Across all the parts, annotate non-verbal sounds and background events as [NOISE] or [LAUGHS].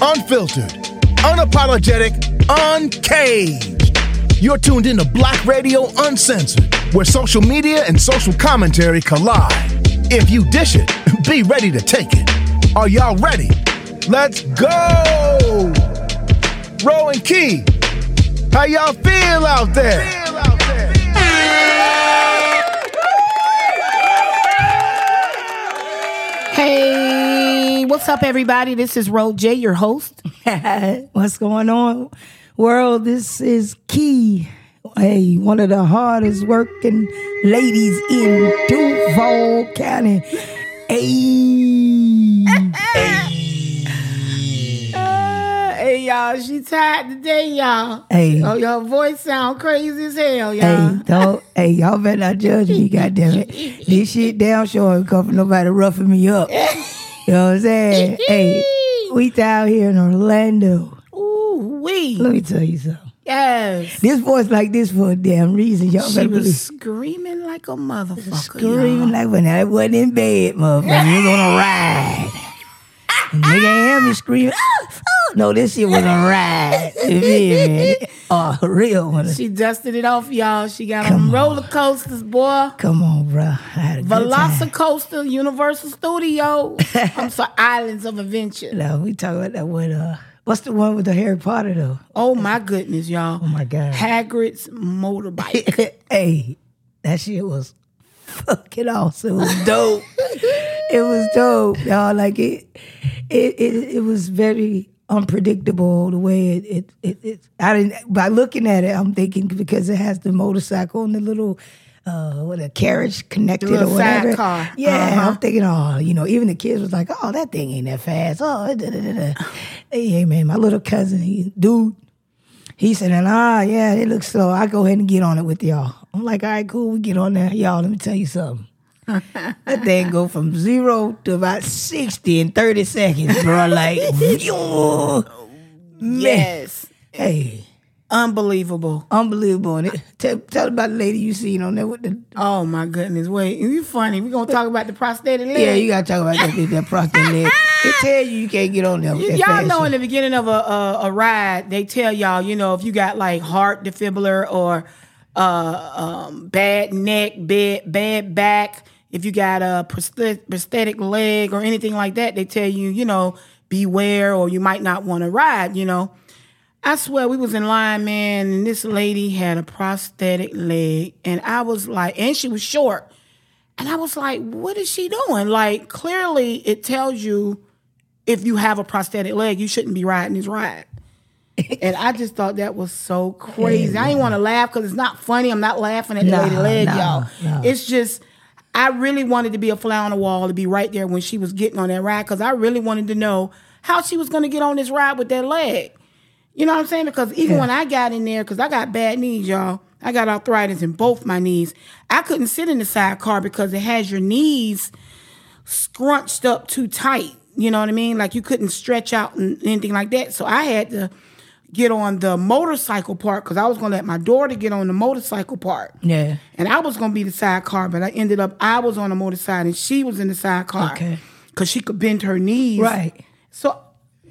unfiltered, unapologetic, uncaged. You're tuned into Black Radio Uncensored, where social media and social commentary collide. If you dish it, [LAUGHS] be ready to take it. Are y'all ready? Let's go! Ro and Key, how y'all feel out there? Hey, what's up, everybody? This is Ro J, your host. [LAUGHS] What's going on, world? This is Key. Hey, one of the hardest working ladies in Duval County. Hey. Uh, hey, y'all, she tired today, y'all. Hey. Oh, your voice sound crazy as hell, y'all. Hey, don't, hey, y'all better not judge me, [LAUGHS] goddammit. This shit down sure ain't come from nobody roughing me up. [LAUGHS] You know what I'm saying? hey, we down here in Orlando. Ooh, wee. Let me tell you something. Yes. This voice like this for a damn reason. Y'all She was believe. screaming like a motherfucker. Screaming y'all. like when I wasn't in bed, motherfucker. You was on a ride. [LAUGHS] And nigga hear me screaming. "Oh, oh." No, this shit was a ride. [LAUGHS] You feel me? A real one. She dusted it off, y'all. She got on roller coasters, boy. Come on, bro. I had a. Velocicoaster, Universal Studio. [LAUGHS] I'm sorry, Islands of Adventure. No, we talk about that one. Uh, what's the one with the Harry Potter though? Oh my goodness, y'all. Oh my god. Hagrid's motorbike. [LAUGHS] hey, that shit was fucking awesome. It was dope. it was dope, y'all. Like it, it, it, it was very unpredictable the way it, it, it, it. I didn't. By looking at it, I'm thinking because it has the motorcycle and the little. Uh, with a carriage connected or whatever. sidecar. Yeah, Uh-huh. I'm thinking, oh, you know, even the kids was like, oh, that thing ain't that fast. Oh, da, da, da, da. hey, hey, man, my little cousin, he, dude, he said, and ah, yeah, it looks slow. I go ahead and get on it with y'all. I'm like, all right, cool. We get on there. Y'all, let me tell you something. [LAUGHS] that thing go from zero to about 60 in 30 seconds, bro. Like, [LAUGHS] yes. Hey, Unbelievable. unbelievable. And it, tell, tell about the lady you seen on there with the. Oh my goodness. Wait, you funny. We're gonna talk about the prosthetic leg. Yeah, you got to talk about that, that prostate leg. They [LAUGHS] tell you you can't get on there with Y- that y'all know in the beginning of a, a a ride, they tell y'all, you know, if you got like heart defibrillator or uh, um, bad neck, bad bad back, if you got a prosthetic leg or anything like that, they tell you, you know, beware or you might not want to ride. You know, I swear we was in line, man, and this lady had a prosthetic leg, and I was like, and she was short. And I was like, what is she doing? Like, clearly it tells you if you have a prosthetic leg, you shouldn't be riding this ride. and I just thought that was so [LAUGHS] crazy. I didn't want to laugh because it's not funny. I'm not laughing at the No, lady leg, no, y'all. no. It's just, I really wanted to be a fly on the wall to be right there when she was getting on that ride because I really wanted to know how she was going to get on this ride with that leg. You know what I'm saying? Because even when I got in there, because I got bad knees, y'all. I got arthritis in both my knees. I couldn't sit in the sidecar because it has your knees scrunched up too tight. You know what I mean? Like you couldn't stretch out and anything like that. So I had to get on the motorcycle part because I was going to let my daughter get on the motorcycle part. Yeah. And I was going to be the sidecar, but I ended up, I was on the motorcycle and she was in the sidecar. Okay. Because she could bend her knees. Right. So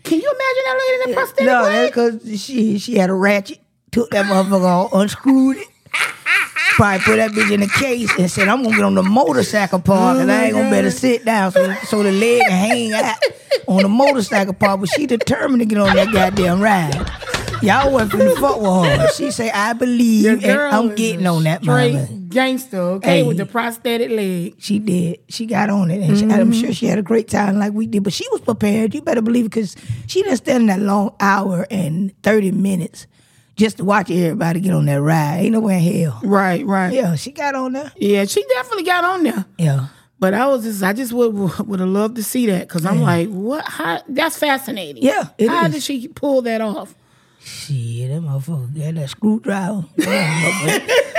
can you imagine that lady in the prosthetic No, leg? that's because she she had a ratchet, took that motherfucker off, unscrewed it, [LAUGHS] probably put that bitch in a case and said, I'm gonna get on the motorcycle part and I ain't gonna better sit down so so the leg can hang out on the motorcycle part. But she determined to get on that goddamn ride. Y'all went from the fuck with her. She say, I believe and I'm getting on that mother. gangster, okay, Hey. with the prosthetic leg. She did. She got on it, and she, I'm mm-hmm. sure she had a great time like we did. But she was prepared. You better believe it, because she didn't stand that long hour and thirty minutes just to watch everybody get on that ride. Ain't nowhere in hell. Right, right. Yeah. Yeah, she got on there. Yeah, she definitely got on there. Yeah, But I was just, I just would would have loved to see that because I'm like, what? How? That's fascinating. Yeah, it How is. did she pull that off? Shit, that motherfucker got that screwdriver.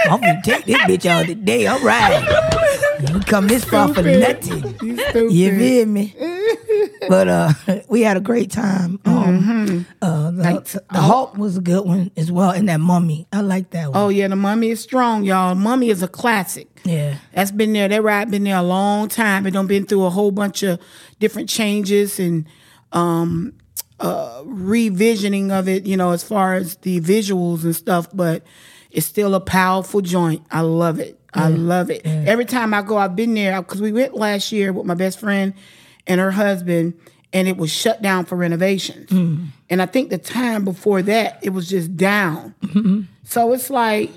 I'm gonna take this bitch out today. I'm riding. You come this far for nothing. You feel me? but uh, we had a great time. Um, uh, the, Like, the Hulk was a good one as well, and that Mummy. I like that one. Oh yeah, the Mummy is strong, y'all. Mummy is a classic. Yeah. That's been there. That ride been there a long time. It done been through a whole bunch of different changes and um uh, revisioning of it, you know, as far as the visuals and stuff, but it's still a powerful joint. I love it. I love it. Every time I go, I've been there because we went last year with my best friend and her husband, and it was shut down for renovations. And I think the time before that, it was just down. So it's like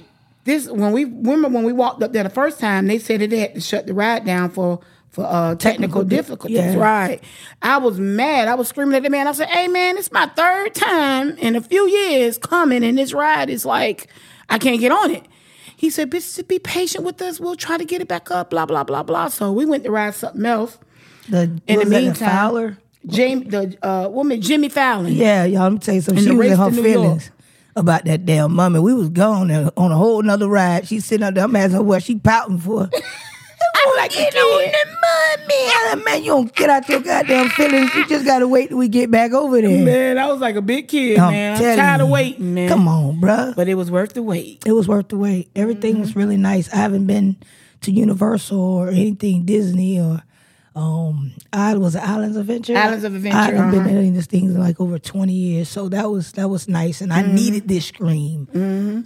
this when we remember when we walked up there the first time, they said that they had to shut the ride down for for uh, technical, Technical difficulties. yeah. Right. I was mad. I was screaming at the man. I said, "Hey man, it's my third time in a few years coming, and this ride is like I can't get on it." He said, "Bitch, be patient with us. We'll try to get it back up." Blah blah blah blah. So we went to ride something else. The, In the meantime, Fowler. Jamie, the uh, woman Jimmy Fallon. Yeah, y'all. Let me tell you something. In She was in her New York. feelings about that damn mummy. We was gone on a whole nother ride. She sitting up there. I'm asking her what she pouting for. [LAUGHS] I'm like, get on the mummy. I man, you don't get out your goddamn feelings. You just gotta wait till we get back over there. Man, I was like a big kid, I'm man. I'm telling tired of waiting, man. Come on, bruh. But it was worth the wait. it was worth the wait. Everything was really nice. I haven't been to Universal or anything Disney or um I was it Islands of Adventure. Islands of Adventure, I haven't been uh-huh. to any of these things in like over twenty years. So that was that was nice, and I needed this scream.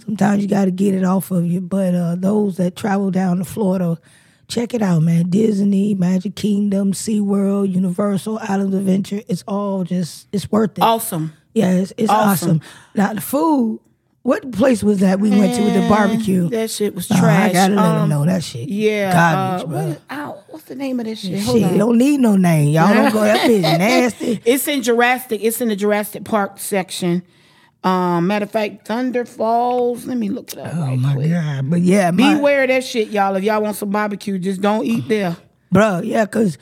Sometimes you got to get it off of you. But uh those that travel down to Florida. Check it out, man. Disney, Magic Kingdom, SeaWorld, Universal, Islands of Adventure. It's all just, it's worth it. Awesome. Yeah, it's, it's Awesome. awesome. Now the food. What place was that we went to with the barbecue? That shit was Nah, trash. I gotta let Um, them know that shit. Yeah. garbage, uh, bro. what, ow, what's the name of this shit? Hold Shit, on. don't need no name. Y'all don't go. That bitch [LAUGHS] nasty. It's in Jurassic. It's in the Jurassic Park section. Um, matter of fact, Thunder Falls. Let me look it up. Oh right my quick. god! But yeah, my, Beware of that shit, y'all. If y'all want some barbecue, just don't eat there. bro. Yeah, cause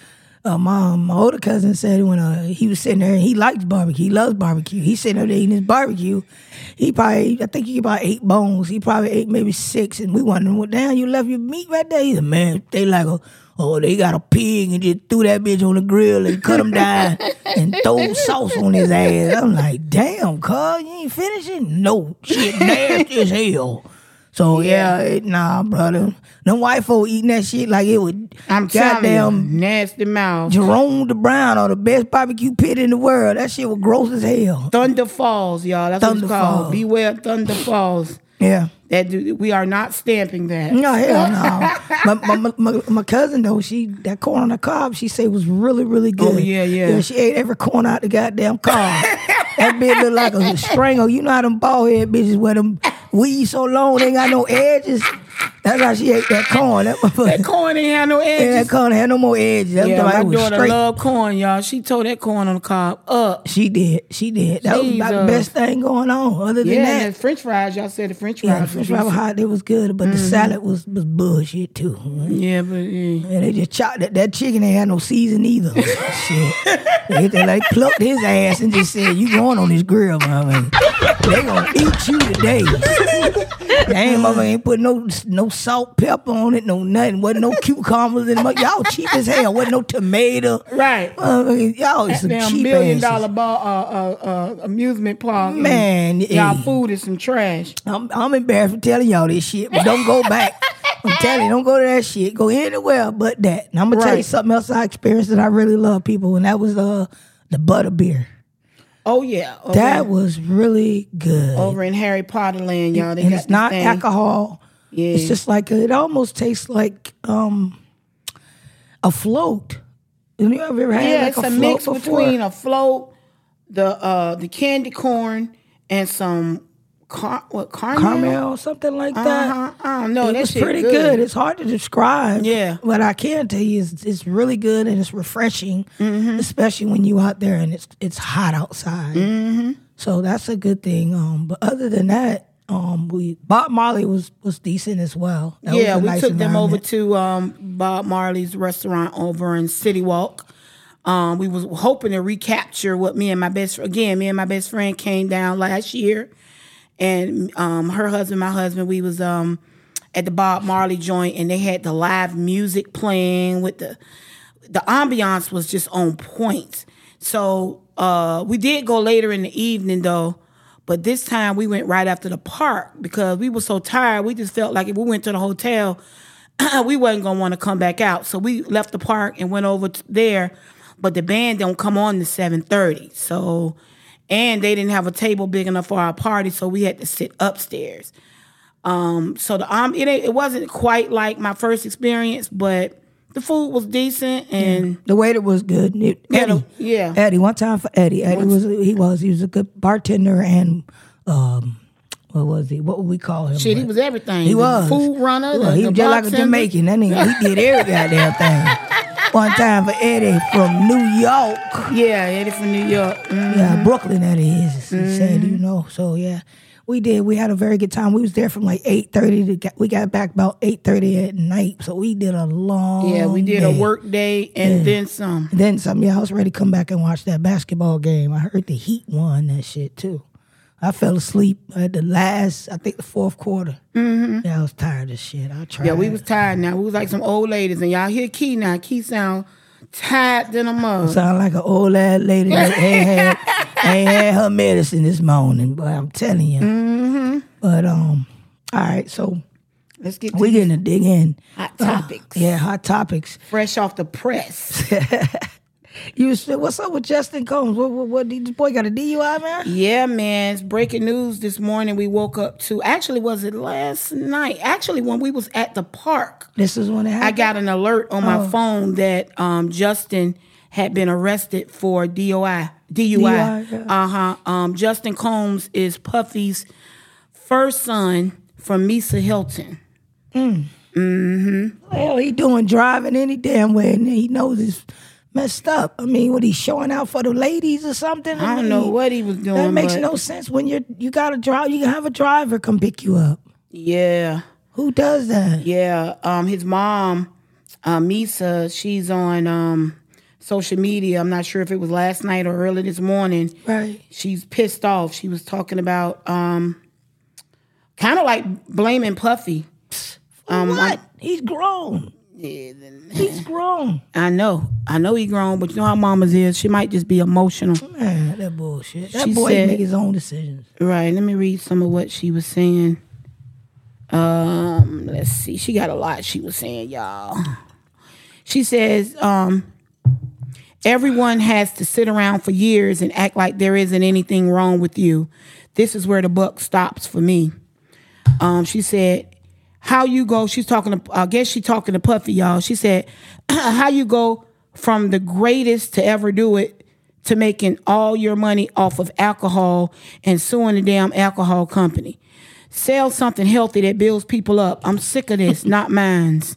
uh, my my older cousin said when uh, he was sitting there, he likes barbecue. He loves barbecue. He's sitting there eating his barbecue. He probably, I think he about eight bones. He probably ate maybe six, and we wondering, what damn, you left your meat right there? He said, man, they like a. Oh, they got a pig and just threw that bitch on the grill and cut him down and throw sauce on his ass. I'm like, damn, cuz, you ain't finishing? No, shit nasty as hell. So yeah, it, nah, brother. Them white folk eating that shit like it was I'm telling you, goddamn nasty mouth. Jerome the Brown or the best barbecue pit in the world. That shit was gross as hell. Thunder Falls, y'all. That's what Thunder it's called. Falls. Beware of Thunder Falls. Yeah. That do, we are not stamping that. No, hell no. [LAUGHS] my, my, my, my cousin though, she that corn on the cob, she said was really, really oh, good. Oh, yeah, yeah. she ate every corn out the goddamn cob. that bitch looked like a [LAUGHS] strangle. You know how them bald head bitches wear them weed so long they ain't got no edges. That's how she ate that corn. That, That corn ain't had no yeah, edges. that corn had no more edges. That Yeah, my daughter straight. love corn, y'all. She tore that corn on the cob up. She did. She did. That was about the uh, best thing going on. Other than Yeah, that, and French fries, y'all said the French fries. yeah, the French was decent. hot. It was good, but the mm-hmm. salad was was bullshit too. Yeah, but yeah. And they just chopped that, that chicken ain't had no season either. [LAUGHS] Shit. They, they like plucked his ass and just said, You going on this grill, man. They gonna eat you today. Ain't mother ain't put no no salt, pepper on it, no nothing. Wasn't no [LAUGHS] cucumbers in it. Y'all cheap as hell. Wasn't no tomato. Right. Uh, y'all is some Damn cheap billion asses. dollar ball, uh, uh, uh, amusement park. Man, y'all hey. food is some trash. I'm, I'm embarrassed for telling y'all this shit, but don't go back. I'm telling you, don't go to that shit. Go anywhere but that. And I'm gonna tell you something else I experienced that I really love, people, and that was uh the butter beer. Oh yeah, over, That was really good. over in Harry Potter land, y'all. They and it's not thing. alcohol. Yeah. It's just like it almost tastes like um a float. You have you ever had Yeah, like it's a, a, mix before? between a float, the uh, the candy corn, and some car- what caramel. caramel or something like that. Uh-huh. I don't know. It that was pretty good. good. It's hard to describe. Yeah. But I can tell you it's, it's really good and it's refreshing, Mm-hmm. especially when you out there and it's it's hot outside. Mm-hmm. So that's a good thing. Um, but other than that, um, we Bob Marley was was decent as well. That yeah, we nice took them over to um, Bob Marley's restaurant over in City Walk. Um, we was hoping to recapture what me and my best again. Me and my best friend came down last year, and um, her husband, my husband, we was um, at the Bob Marley joint, and they had the live music playing with the the ambiance was just on point. So uh, we did go later in the evening though, but this time we went right after the park because we were so tired. We just felt like if we went to the hotel, [CLEARS THROAT] we wasn't gonna want to come back out. So we left the park and went over there. But the band don't come on to seven thirty. So and they didn't have a table big enough for our party, so we had to sit upstairs. Um, so the um, it it wasn't quite like my first experience, but the food was decent and The waiter was good. It- Yeah, Eddie, the- yeah. Eddie. One time for Eddie. Eddie was he was he was a good bartender and um, what was he? What would we call him? shit, he was everything. He The was food runner. Well, the, he the was just like a. Jamaican. That nigga, he [LAUGHS] did every goddamn thing. One time for Eddie from New York. Yeah, Eddie from New York. Mm. Yeah, Brooklyn that is. He said, Mm-hmm. you know. So yeah, we did. We had a very good time. We was there from like eight thirty to get, we got back about eight thirty at night. So we did a long. Yeah, we did day. a work day and then some. Then some. Yeah, I was ready to come back and watch that basketball game. I heard the Heat won that shit too. I fell asleep at the last, I think the fourth quarter. Mm-hmm. Yeah, I was tired of shit. I tried. Yeah, we was tired now. We was like some old ladies, and y'all hear Key now. Key sound tired than a mug. Sound like an old ass lady that ain't had, [LAUGHS] ain't had her medicine this morning, but I'm telling you. Mm-hmm. But um, all right, so Let's get we getting to dig in. hot topics. [LAUGHS] Yeah, hot topics. Fresh off the press. [LAUGHS] You said, what's up with Justin Combs? What, what, what this boy got a DUI, man? yeah, man. It's breaking news this morning. We woke up to. Actually, was it last night? Actually, when we was at the park. This is when it I got an alert on Oh. my phone that um, Justin had been arrested for DOI. DUI. DUI, yeah. Uh huh. Um, Justin Combs is Puffy's first son from Misa Hylton. Mm hmm. Well, he doing driving any damn way, and he knows it's messed up. I mean, what he showing out for the ladies or something? I don't know what he was doing. That makes no sense. When you're you got to drive, you can have a driver come pick you up. Yeah, Who does that? yeah. Um, his mom, uh, Misa, she's on um social media. I'm not sure if it was last night or early this morning. Right. She's pissed off. She was talking about um, kind of like blaming Puffy. Um, what? He's grown. He's [LAUGHS] grown. I know, I know he grown, but you know how mamas is. She might just be emotional. Man, that bullshit. That She boy said- make his own decisions. Right. Let me read some of what she was saying. Um, let's see. She got a lot she was saying, y'all. She says, um, everyone has to sit around for years and act like there isn't anything wrong with you. This is where the buck stops for me. Um, she said, how you go, she's talking to, I guess she's talking to Puffy, y'all. She said, [CLEARS THROAT] how you go from the greatest to ever do it to making all your money off of alcohol and suing the damn alcohol company. Sell something healthy that builds people up. I'm sick of this, not mine's.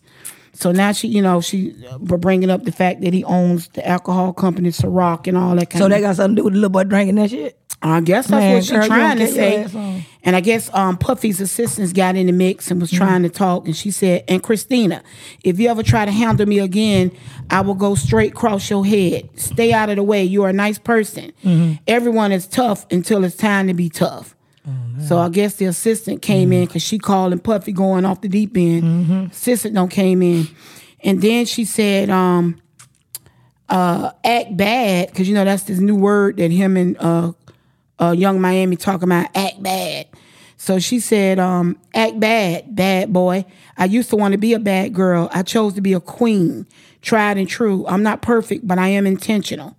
So now she, you know, she uh, bringing up the fact that he owns the alcohol company, Ciroc, and all that kind of So of that got something to do with the little boy drinking that shit? I guess that's Man, what she's trying to don't get your say. And I guess um, Puffy's assistants got in the mix and was Mm-hmm. trying to talk. And she said, And Christina, if you ever try to handle me again, I will go straight across your head. Stay out of the way. You're a nice person. Mm-hmm. Everyone is tough until it's time to be tough. Oh, so I guess the assistant came in because she calling Puffy going off the deep end. Mm-hmm. Assistant don't came in. And then she said, um, uh, act bad, because you know that's this new word that him and uh, uh, Yung Miami talking about act bad. So she said, um, act bad, bad boy. I used to want to be a bad girl. I chose to be a queen, tried and true. I'm not perfect, but I am intentional.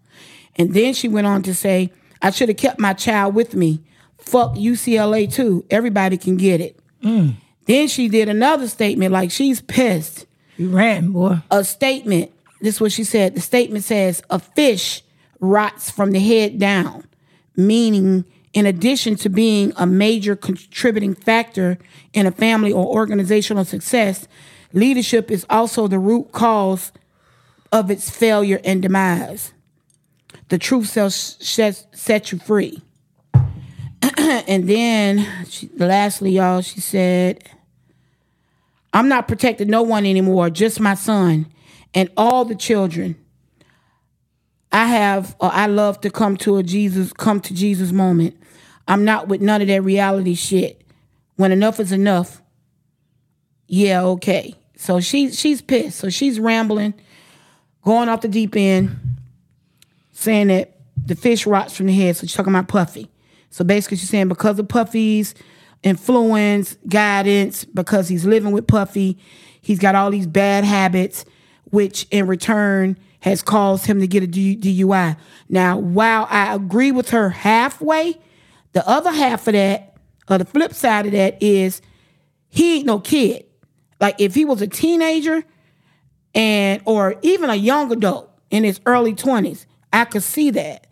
And then she went on to say, I should have kept my child with me. Fuck UCLA too. Everybody can get it. Mm. Then she did another statement like she's pissed You ran, boy. a statement. This is what she said. The statement says a fish rots from the head down, meaning in addition to being a major contributing factor in a family or organizational success, leadership is also the root cause of its failure and demise. The truth shall set you free. [CLEARS THROAT] and then, she, lastly, y'all, she said, I'm not protecting no one anymore, just my son and all the children. I have or I love to come to a Jesus come to Jesus moment. I'm not with none of that reality shit. When enough is enough, yeah, okay. So she's she's pissed. So she's rambling, going off the deep end, saying that the fish rots from the head. So she's talking about Puffy. So basically, she's saying because of Puffy's influence, guidance, because he's living with Puffy, he's got all these bad habits, which in return has caused him to get a DUI. Now, while I agree with her halfway, the other half of that, or the flip side of that, is he ain't no kid. Like if he was a teenager and or even a young adult in his early 20s, I could see that.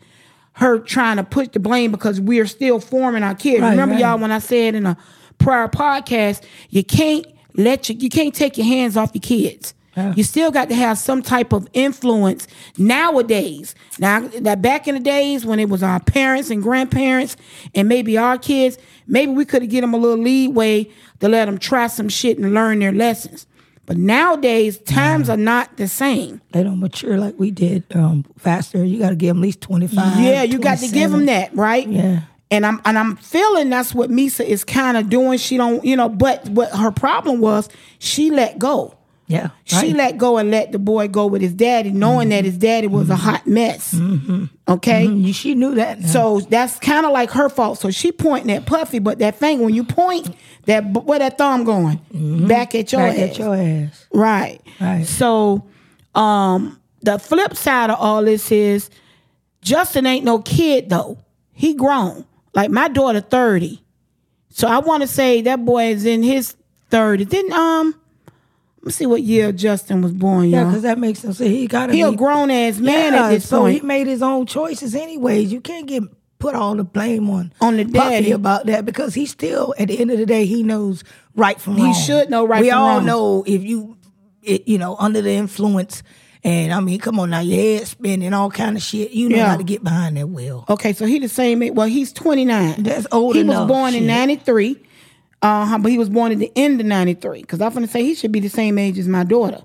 Her trying to push the blame because we're still forming our kids. Right, Remember, right. y'all, when I said in a prior podcast, you can't let you you can't take your hands off your kids. You still got to have some type of influence nowadays. Now, that back in the days when it was our parents and grandparents and maybe our kids, maybe we could have given them a little leeway to let them try some shit and learn their lessons. But nowadays, times are not the same. They don't mature like we did um, faster. You got to give them at least 25. Yeah, you got to give them that, right? Yeah. And I'm and I'm feeling that's what Misa is kind of doing. She don't, you know, but what her problem was, she let go. Yeah. She right. let go and let the boy go with his daddy, knowing that his daddy was a hot mess. Okay. Mm, She knew that. now. So that's kind of like her fault. So she pointing at Puffy, but that thing when you point, that where that thumb going? Back at your Back ass. at your ass. Right. Right. So um the flip side of all this is Justin ain't no kid though. He grown. Like my daughter 30. So I want to say that boy is in his thirty. Didn't um let's see what year Justin was born, Yeah, because that makes sense. He got he a grown ass man Yeah, at this point, so point. he made his own choices anyways. You can't get put all the blame on On the Puffy daddy. about that because he still at the end of the day he knows right from He wrong. should know right from we all wrong. know if you it, you know under the influence and I mean come on now your head spinning all kind of shit. You know Yeah. how to get behind that wheel. Okay, so he the same age. Well, he's 29. That's old He enough, was born in 93. Uh, but he was born at the end of 93. Because I'm going to say he should be the same age as my daughter.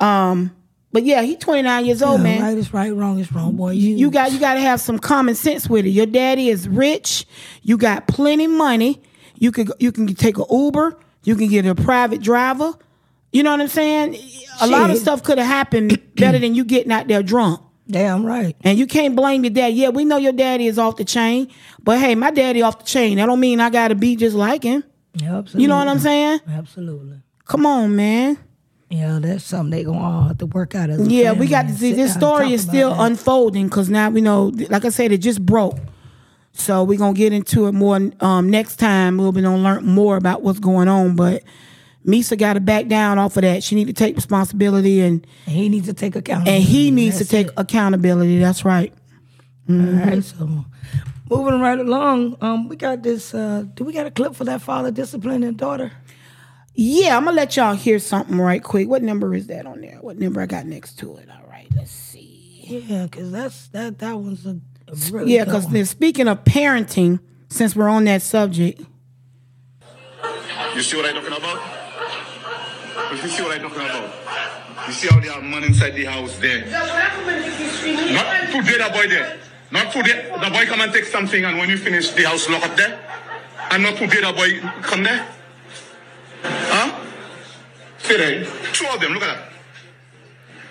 Um, but yeah, he's 29 years old, Yeah, man. Right is right, wrong is wrong, boy. You, You got you got to have some common sense with it. Your daddy is rich. You got plenty money. You could you can take an Uber. You can get a private driver. You know what I'm saying? A lot of stuff could have happened [CLEARS THROAT] better than you getting out there drunk. damn right. And you can't blame your dad. Yeah, we know your daddy is off the chain, but hey, my daddy off the chain. That don't mean I gotta be just like him. Yeah, absolutely. You know what I'm saying? Absolutely. Come on, man. Yeah, that's something they gonna all have to work out as a Yeah, we got to see this story is still that. unfolding because now we know, like I said, it just broke. So we're gonna get into it more um, next time. We'll be gonna learn more about what's going on. But Misa got to back down off of that. She need to take responsibility and And he needs to take accountability. and he needs to take it. accountability. That's right. All right, so moving right along, um, we got this. Uh, do we got a clip for that father disciplining daughter? Yeah, I'm gonna let y'all hear something right quick. What number is that on there? What number I got next to it? All right, let's see. Yeah, because that's that. That one's a, a really Yeah, good because one. speaking of parenting, since we're on that subject, You see what I'm talking about? You see what I'm talking about? You see how they have money inside the house there? Not today, the boy there. Not today, the boy come and take something, and when you finish, the house lock up there. And not today, the boy come there. Huh? Two of them. Look at that.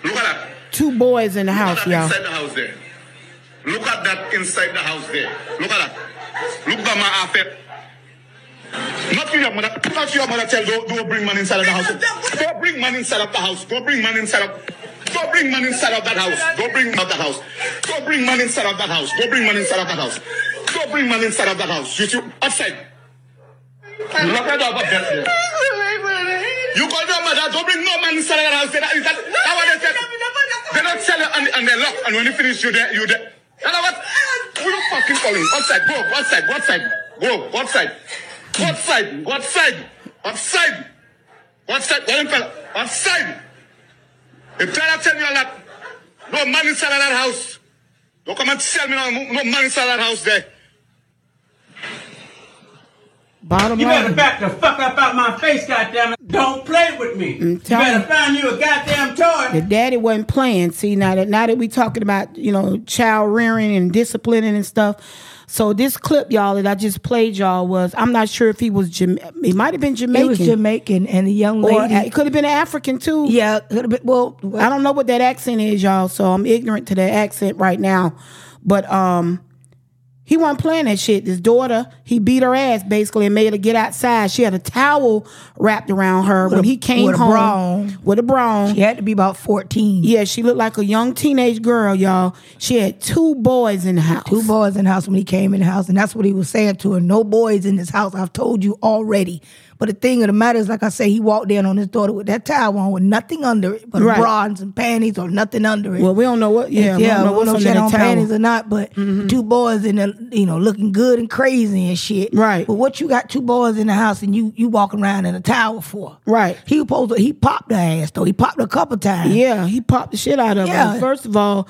Look at that. two boys in the Look house, at that y'all. inside the house there. Look at that inside the house there. Look at that. Look at my affair. Not your mother. Not your mother tell don't, don't bring man inside of the house. Don't bring man inside of the house. Don't bring man inside of don't bring man inside of that house. Don't bring man out the house. Don't bring man inside of that house. Don't bring man inside of that house. Don't bring man inside of that house. You see outside. Lock the door up there. You call your mother, don't bring no man inside of that house. That, is that, that what they said? They don't tell you and, and they lock. And when you finish, you there, you there. Know what? Who you fucking calling? Outside, go, outside, go outside. Go, go outside. Go outside, go outside. Outside. Go outside. Go outside. Outside. If try to tell you that, no man inside that house. Don't come and tell me no, no man inside that house there. Bottom You better back the fuck up out my face, goddammit. Don't play with me. you better me. find you a goddamn toy. the daddy wasn't playing. See now that now that we talking about you know child rearing and disciplining and stuff. So this clip, y'all, that I just played, y'all was I'm not sure if he was Jam- he might have been He Jamaican was Jamaican, and the young or lady. it could have been African too. yeah, could have been. Well, well I don't know what that accent is, y'all. So I'm ignorant to that accent right now. But um, He wasn't playing that shit. His daughter, he beat her ass basically and made her get outside. She had a towel wrapped around her when a- he came with a home bra on. with a bra on. She had to be about 14. Yeah, she looked like a young teenage girl, y'all. She had two boys in the house. Two boys in the house when he came in the house, and that's what he was saying to her. No boys in this house. I've told you already. But the thing of the matter is, like I say, he walked in on his daughter with that towel on, with nothing under it, but Right. a and panties or nothing under it. Well, we don't know what. Yeah, we yeah, don't know we don't know if she had on towel. Mm-hmm. panties or not. But two boys in the, you know, looking good and crazy and shit. Right. But what you got two boys in the house and you you walking around in a towel for? Right. He supposed to. He popped her ass though. He popped a couple times. Yeah, he popped the shit out of Yeah. her. First of all,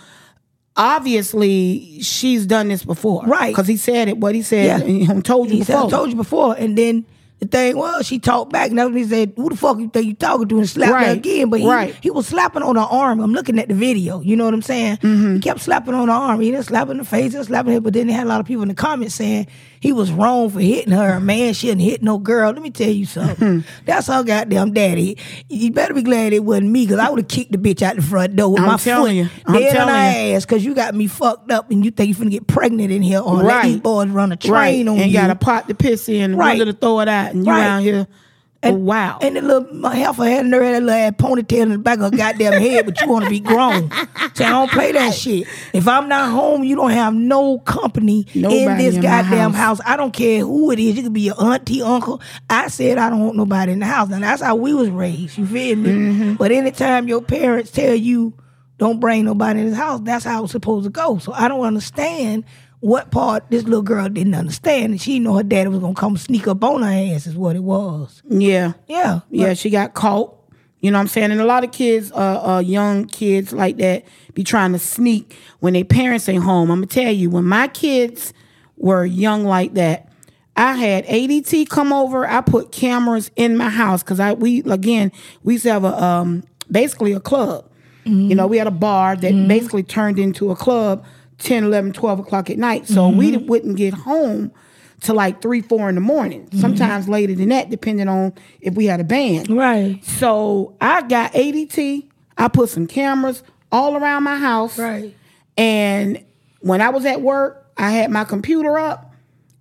obviously she's done this before, Right. Because he said it. What he said, Yeah. he told you He said, I before. told you before. And then the thing was, she talked back, and that's when he said, Who the fuck you think you talking to? And slapped her again. But he, Right. he was slapping on her arm. I'm looking at the video. You know what I'm saying? Mm-hmm. He kept slapping on her arm. He didn't slap in the face, he didn't slap her. But then they had a lot of people in the comments saying he was wrong for hitting her. Man, she didn't hit no girl. Let me tell you something. [LAUGHS] that's her goddamn daddy. You better be glad it wasn't me, because I would have kicked the bitch out the front door with I'm my telling foot you. I'm dead on her ass, because you got me fucked up, and you think you're finna get pregnant in here, or let these boys run a train right. on and you. got a pot to piss in, Right. right. to throw it out, and you Right. around here. Oh, wow. And the little had her had a little ass ponytail in the back of her goddamn head, but you want to be grown. [LAUGHS] So I don't play that shit. If I'm not home, you don't have no company in this in goddamn house. house. I don't care who it is. You could be your auntie, uncle. I said I don't want nobody in the house. And that's how we was raised. You feel me? Mm-hmm. But anytime your parents tell you don't bring nobody in his house, that's how it's supposed to go. So I don't understand what part this little girl didn't understand. And she didn't know her daddy was gonna come sneak up on her ass is what it was. yeah. Yeah. Yeah, she got caught. You know what I'm saying? And a lot of kids, uh, uh, young kids like that, be trying to sneak when their parents ain't home. I'm gonna tell you, when my kids were young like that, I had ADT come over. I put cameras in my house because I we again we used to have a um basically a club. You know, we had a bar that basically turned into a club 10, 11, 12 o'clock at night. So we wouldn't get home to like three, four in the morning. Sometimes later than that, depending on if we had a band. Right. So I got ADT. I put some cameras all around my house. Right. And when I was at work, I had my computer up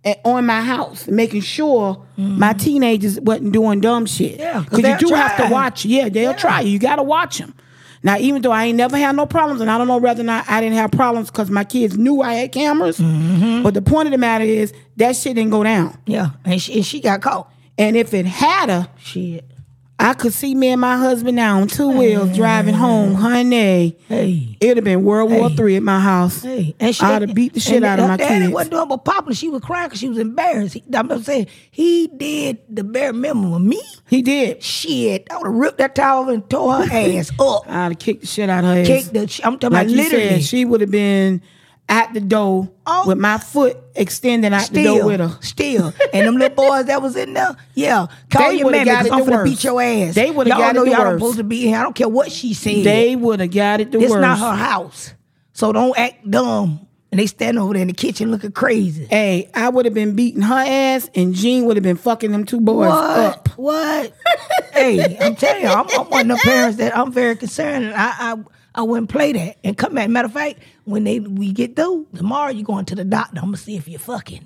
at, on my house, making sure my teenagers wasn't doing dumb shit. Mm-hmm. Yeah, 'cause because you do have to watch. Yeah, they'll try you. You got to watch them. Now, even though I ain't never had no problems, and I don't know whether or not I didn't have problems because my kids knew I had cameras, Mm-hmm. but the point of the matter is that shit didn't go down. Yeah. And she, and she got caught. And if it had a, Shit. I could see me and my husband now on two wheels driving home, honey. Hey. It'd have been World War Hey. Three at my house. Hey, and she I'd have beat the shit out of my daddy kids. wasn't doing but popular. She was crying because she was embarrassed. He, I'm saying, he did the bare minimum. of Me, He did. shit, I would have ripped that towel and tore her [LAUGHS] ass up. I'd have kicked the shit out of her ass. Kicked the. I'm talking like about literally. said, she would have been at the door Oh. with my foot extending out the Still, door with her. still, and them little boys that was in there, yeah, call They your mammy got 'cause it I'm the finna beat your ass. They would've y'all got it know the y'all worst. supposed to be here. I don't care what she said. They would have got it the This worst. not her house, so don't act dumb. And they stand over there in the kitchen looking crazy. Hey, I would have been beating her ass, and Jean would have been fucking them two boys What? up. What? hey, I'm telling you, I'm, I'm one of the parents that I'm very concerned. And I, I I wouldn't play that. And come back. Matter of fact, when they we get through tomorrow, you going to the doctor. I'm gonna see if you're fucking.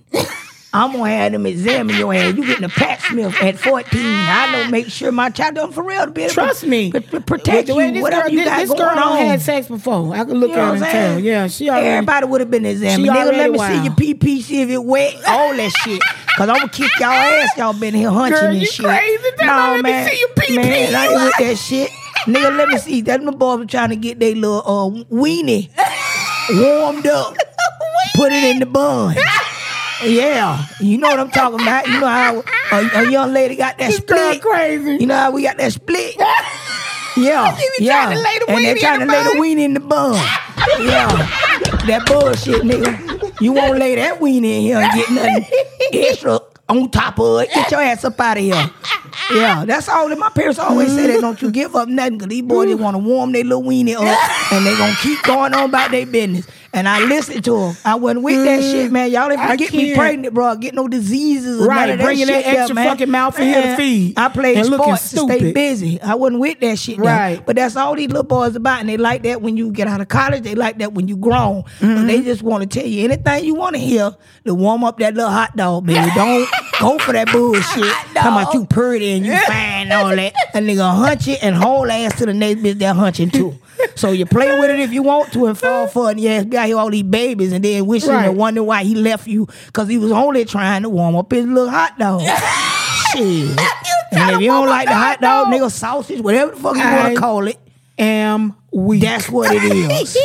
I'm gonna have them examine your ass. You getting a Pap smear at 14. I know. Make sure my child done for real to be able to Trust me. pr- pr- protect you. this Whatever girl, you this, got this going girl on. don't had sex before. I could look You at her and tell. Yeah, she already. Everybody would have been examined. Nigga, let me see wild. your PP, see if it wet, all that shit. Cause I'm gonna kick y'all ass. Y'all been here hunching Girl, and you shit. crazy. No, her, let me man. see your PP. Man, I ain't with that shit. Nigga, let me see. That my were trying to get their little uh, weenie warmed up. [LAUGHS] Put it in the bun. Yeah, you know what I'm talking about. You know how a, a young lady got that split. crazy. You know how we got that split. [LAUGHS] Yeah, yeah. trying to lay the and they're trying to lay the weenie in the bun. Yeah, that bullshit, nigga. You won't lay that weenie in here and get nothing [LAUGHS] extra on top of it. Get your ass up out of here. Yeah, that's all that my parents always say that don't you give up nothing because these boys just want to warm their little weenie up and they going to keep going on about their business. And I listened to him. I wasn't with that shit, man. Y'all didn't get me pregnant, bro. Get no diseases. Or Right, none that bringing that there, extra fucking mouth in here to feed I played and sports to stay busy. I wasn't with that shit. Right. But that's all these little boys about. And they like that when you get out of college. They like that when you grown. Mm-hmm. But they just want to tell you anything you want to hear to warm up that little hot dog, baby. Don't [LAUGHS] go for that bullshit. Talking about you pretty and you fine and all that. [LAUGHS] And nigga hunch it and whole ass to the next bitch that hunching too. So you play with it if you want to and fall for it. And yeah, got here all these babies and then wishing Right. and wondering why he left you because he was only trying to warm up his little hot dog. [LAUGHS] Shit. And if you don't like the hot dog, nigga, sausage, whatever the fuck you want to call it, Am weak. that's what it is.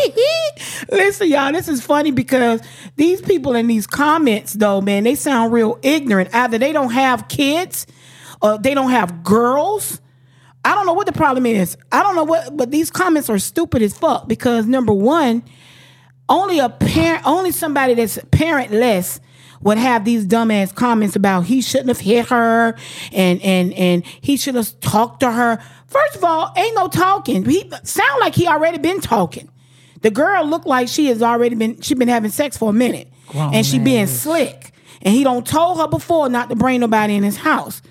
[LAUGHS] Listen, y'all, this is funny because these people in these comments, though, man, they sound real ignorant. Either they don't have kids or they don't have girls. I don't know what the problem is. I don't know what, but these comments are stupid as fuck because number one, only a parent, only somebody that's parentless would have these dumbass comments about he shouldn't have hit her and and and he should have talked to her. First of all, ain't no talking. He sound like he already been talking. The girl looked like she has already been she been having sex for a minute, and she being slick. And he don't told her before not to bring nobody in his house,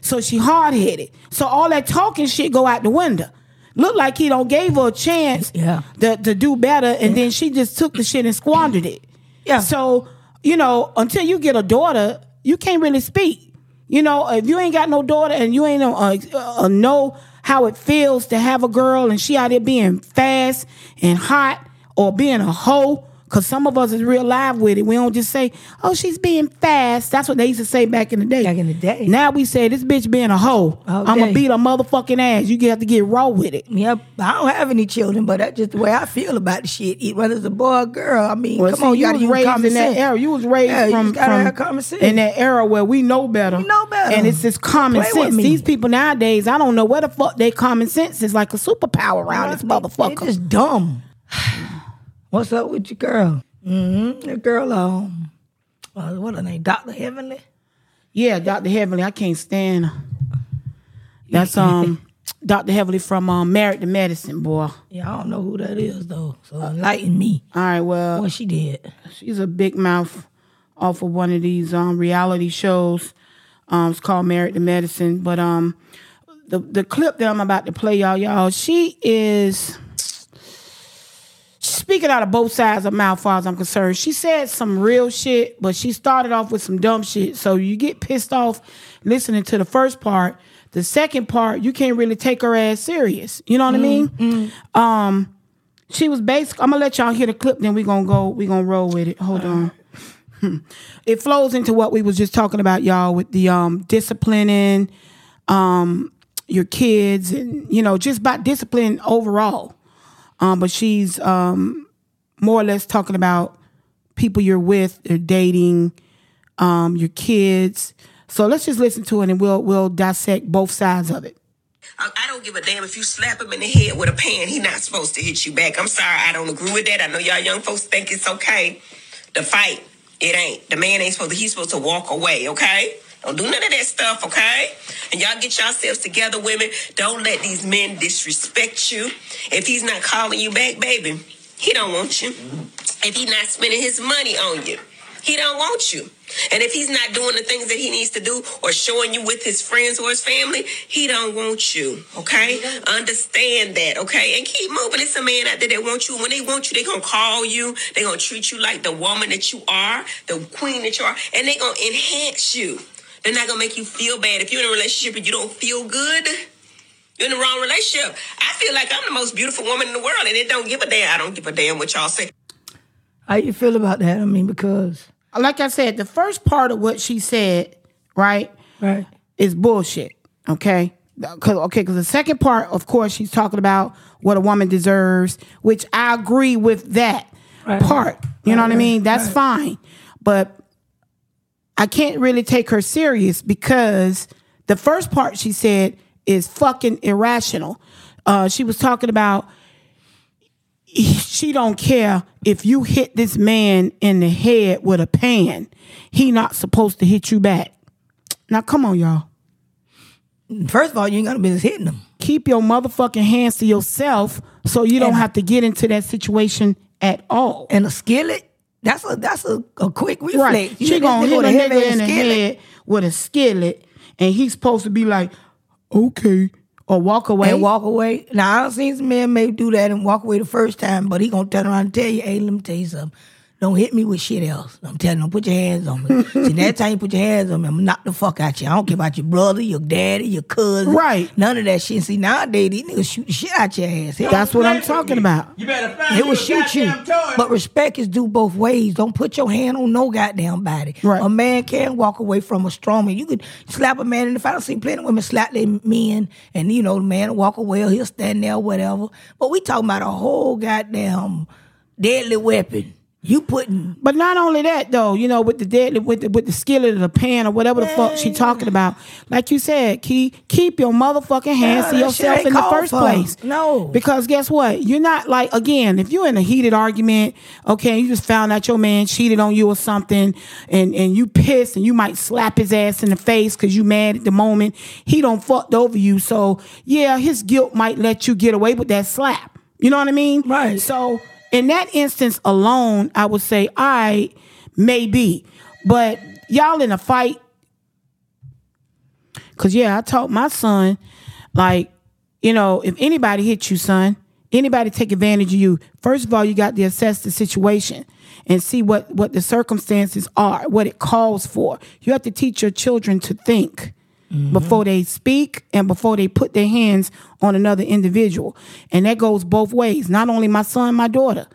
so she hard headed. So all that talking shit go out the window. Look like he don't gave her a chance Yeah. to, to do better, and then she just took the shit and squandered it. Yeah. So you know, until you get a daughter, you can't really speak. You know, if you ain't got no daughter and you ain't uh, uh, know how it feels to have a girl and she out there being fast and hot or being a hoe. Cause some of us is real live with it. We don't just say, "Oh, she's being fast." That's what they used to say back in the day. Back in the day. Now we say this bitch being a hoe. All I'm gonna beat her motherfucking ass. You have to get raw with it. Yep, I don't have any children, but that's just the way I feel about the shit. Whether it's a boy or girl, I mean, Well, come see, on, you, you gotta was raised in that era. You was raised Yeah, from, from common sense. in that era where we know better. We know better. and it's just common sense. These people nowadays, I don't know where the fuck they common sense is like a superpower around this motherfucker. just dumb. What's up with your girl? Mm-hmm. The girl, um, uh, what her name? Doctor Heavenly. yeah, Doctor Heavenly, I can't stand. her. That's um Doctor Heavenly from um, Married to Medicine, boy. Yeah, I don't know who that is though. So enlighten me. All right, well, What she did? she's a big mouth off of one of these um reality shows. Um, it's called Married to Medicine. But um, the the clip that I'm about to play y'all, y'all, she is speaking out of both sides of mouth, as far as I'm concerned. She said some real shit, but she started off with some dumb shit. So you get pissed off listening to the first part. The second part, you can't really take her ass serious. You know what I mean? Um, she was basic. I'm gonna let y'all hear the clip, then we gonna go. We gonna roll with it. Hold on. [LAUGHS] it flows into what we was just talking about, y'all, with the um disciplining um your kids and you know just about discipline overall. Um, but she's um more or less talking about people you're with, you're dating, um, your kids. So let's just listen to it and we'll we'll dissect both sides of it. I, don't give a damn if you slap him in the head with a pan. He not supposed to hit you back. I'm sorry, I don't agree with that. I know y'all young folks think it's okay to fight. It ain't. The man ain't supposed to. He's supposed to walk away. Okay. Don't do none of that stuff, okay? And y'all get yourselves together, women. Don't let these men disrespect you. If he's not calling you back, baby, he don't want you. If he's not spending his money on you, he don't want you. And if he's not doing the things that he needs to do or showing you with his friends or his family, he don't want you. Okay? Understand that, okay? And keep moving. It's a man out there that wants you. When they want you, they gonna call you. they gonna treat you like the woman that you are, the queen that you are, and they gonna enhance you. They're not gonna make you feel bad. If you're in a relationship and you don't feel good, you're in the wrong relationship. I feel like I'm the most beautiful woman in the world, and it don't give a damn. I don't give a damn what y'all say. How you feel about that? I mean, because Like I said, the first part of what she said, right? right, is bullshit. Okay. Cause, okay, because the second part, of course, she's talking about what a woman deserves, which I agree with that Right. part. You know Right, what I mean? That's right. fine. But I can't really take her serious because the first part she said is fucking irrational. Uh, she was talking about she don't care if you hit this man in the head with a pan. He not supposed to hit you back. Now come on, y'all. first of all, you ain't got no business hitting them. Keep your motherfucking hands to yourself so you don't Yeah. have to get into that situation at all. And a skillet, that's a that's a, a quick reflex. Right. You She gonna hit a nigga in the head with a skillet, and he's supposed to be like, okay, or walk away. and walk away. Now I don't see some men may do that and walk away the first time, but he gonna turn around and tell you, "Hey, let me tell you something. Don't hit me with shit else. I'm telling you, put your hands on me. [LAUGHS] see, that time you put your hands on me, I'm gonna knock the fuck out you. I don't care about your brother, your daddy, your cousin, Right. None of that shit. See, nowadays these niggas shoot the shit out your ass. Hell, That's what I'm talking me. about. You better find They will shoot you. But respect is due both ways. Don't put your hand on no goddamn body. Right. A man can walk away from a strong man. You could slap a man in the face. I see plenty of women slap their men, and you know the man will walk away or he'll stand there, or whatever. But we talking about a whole goddamn deadly weapon. You putting But not only that though, you know, with the deadly with the with the skillet of the pan or whatever the fuck she talking about. Like you said, keep keep your motherfucking hands to that shit yourself ain't in the called first for. place. No. Because guess what? You're not like again, if you're in a heated argument, okay, you just found out your man cheated on you or something, and and you pissed and you might slap his ass in the face because you mad at the moment. He don't fucked over you. So yeah, his guilt might let you get away with that slap. You know what I mean? Right. So in that instance alone, I would say I may be. But y'all in a fight. Cause yeah, I taught my son, like, you know, if anybody hits you, son, anybody take advantage of you, first of all, you got to assess the situation and see what what the circumstances are, what it calls for. You have to teach your children to think before they speak and before they put their hands on another individual. And that goes both ways. Not only my son, my daughter.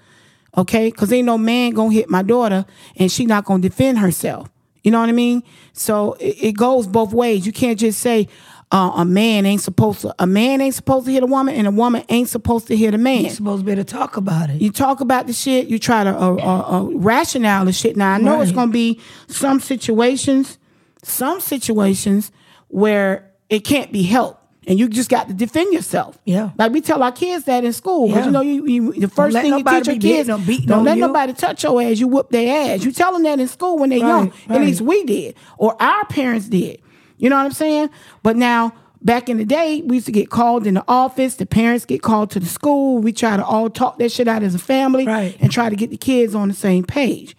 Okay? Because ain't no man gonna hit my daughter and she not gonna defend herself. You know what I mean? So it, it goes both ways. You can't just say uh, a man ain't supposed to a man ain't supposed to hit a woman and a woman ain't supposed to hit a man. You're supposed to be able to talk about it. You talk about the shit. You try to uh, uh, uh, rationale the shit. Now I know it's gonna be some situations, some situations where it can't be helped, and you just got to defend yourself. Yeah. like we tell our kids that in school. Yeah. you know, you, you the first thing you teach your kids, them- don't on let you. nobody touch your ass. You whoop their ass. You tell them that in school when they're young. Right, At least we did, or our parents did. You know what I'm saying? But now. Back in the day, we used to get called in the office. The parents get called to the school. We try to all talk that shit out as a family Right. and try to get the kids on the same page.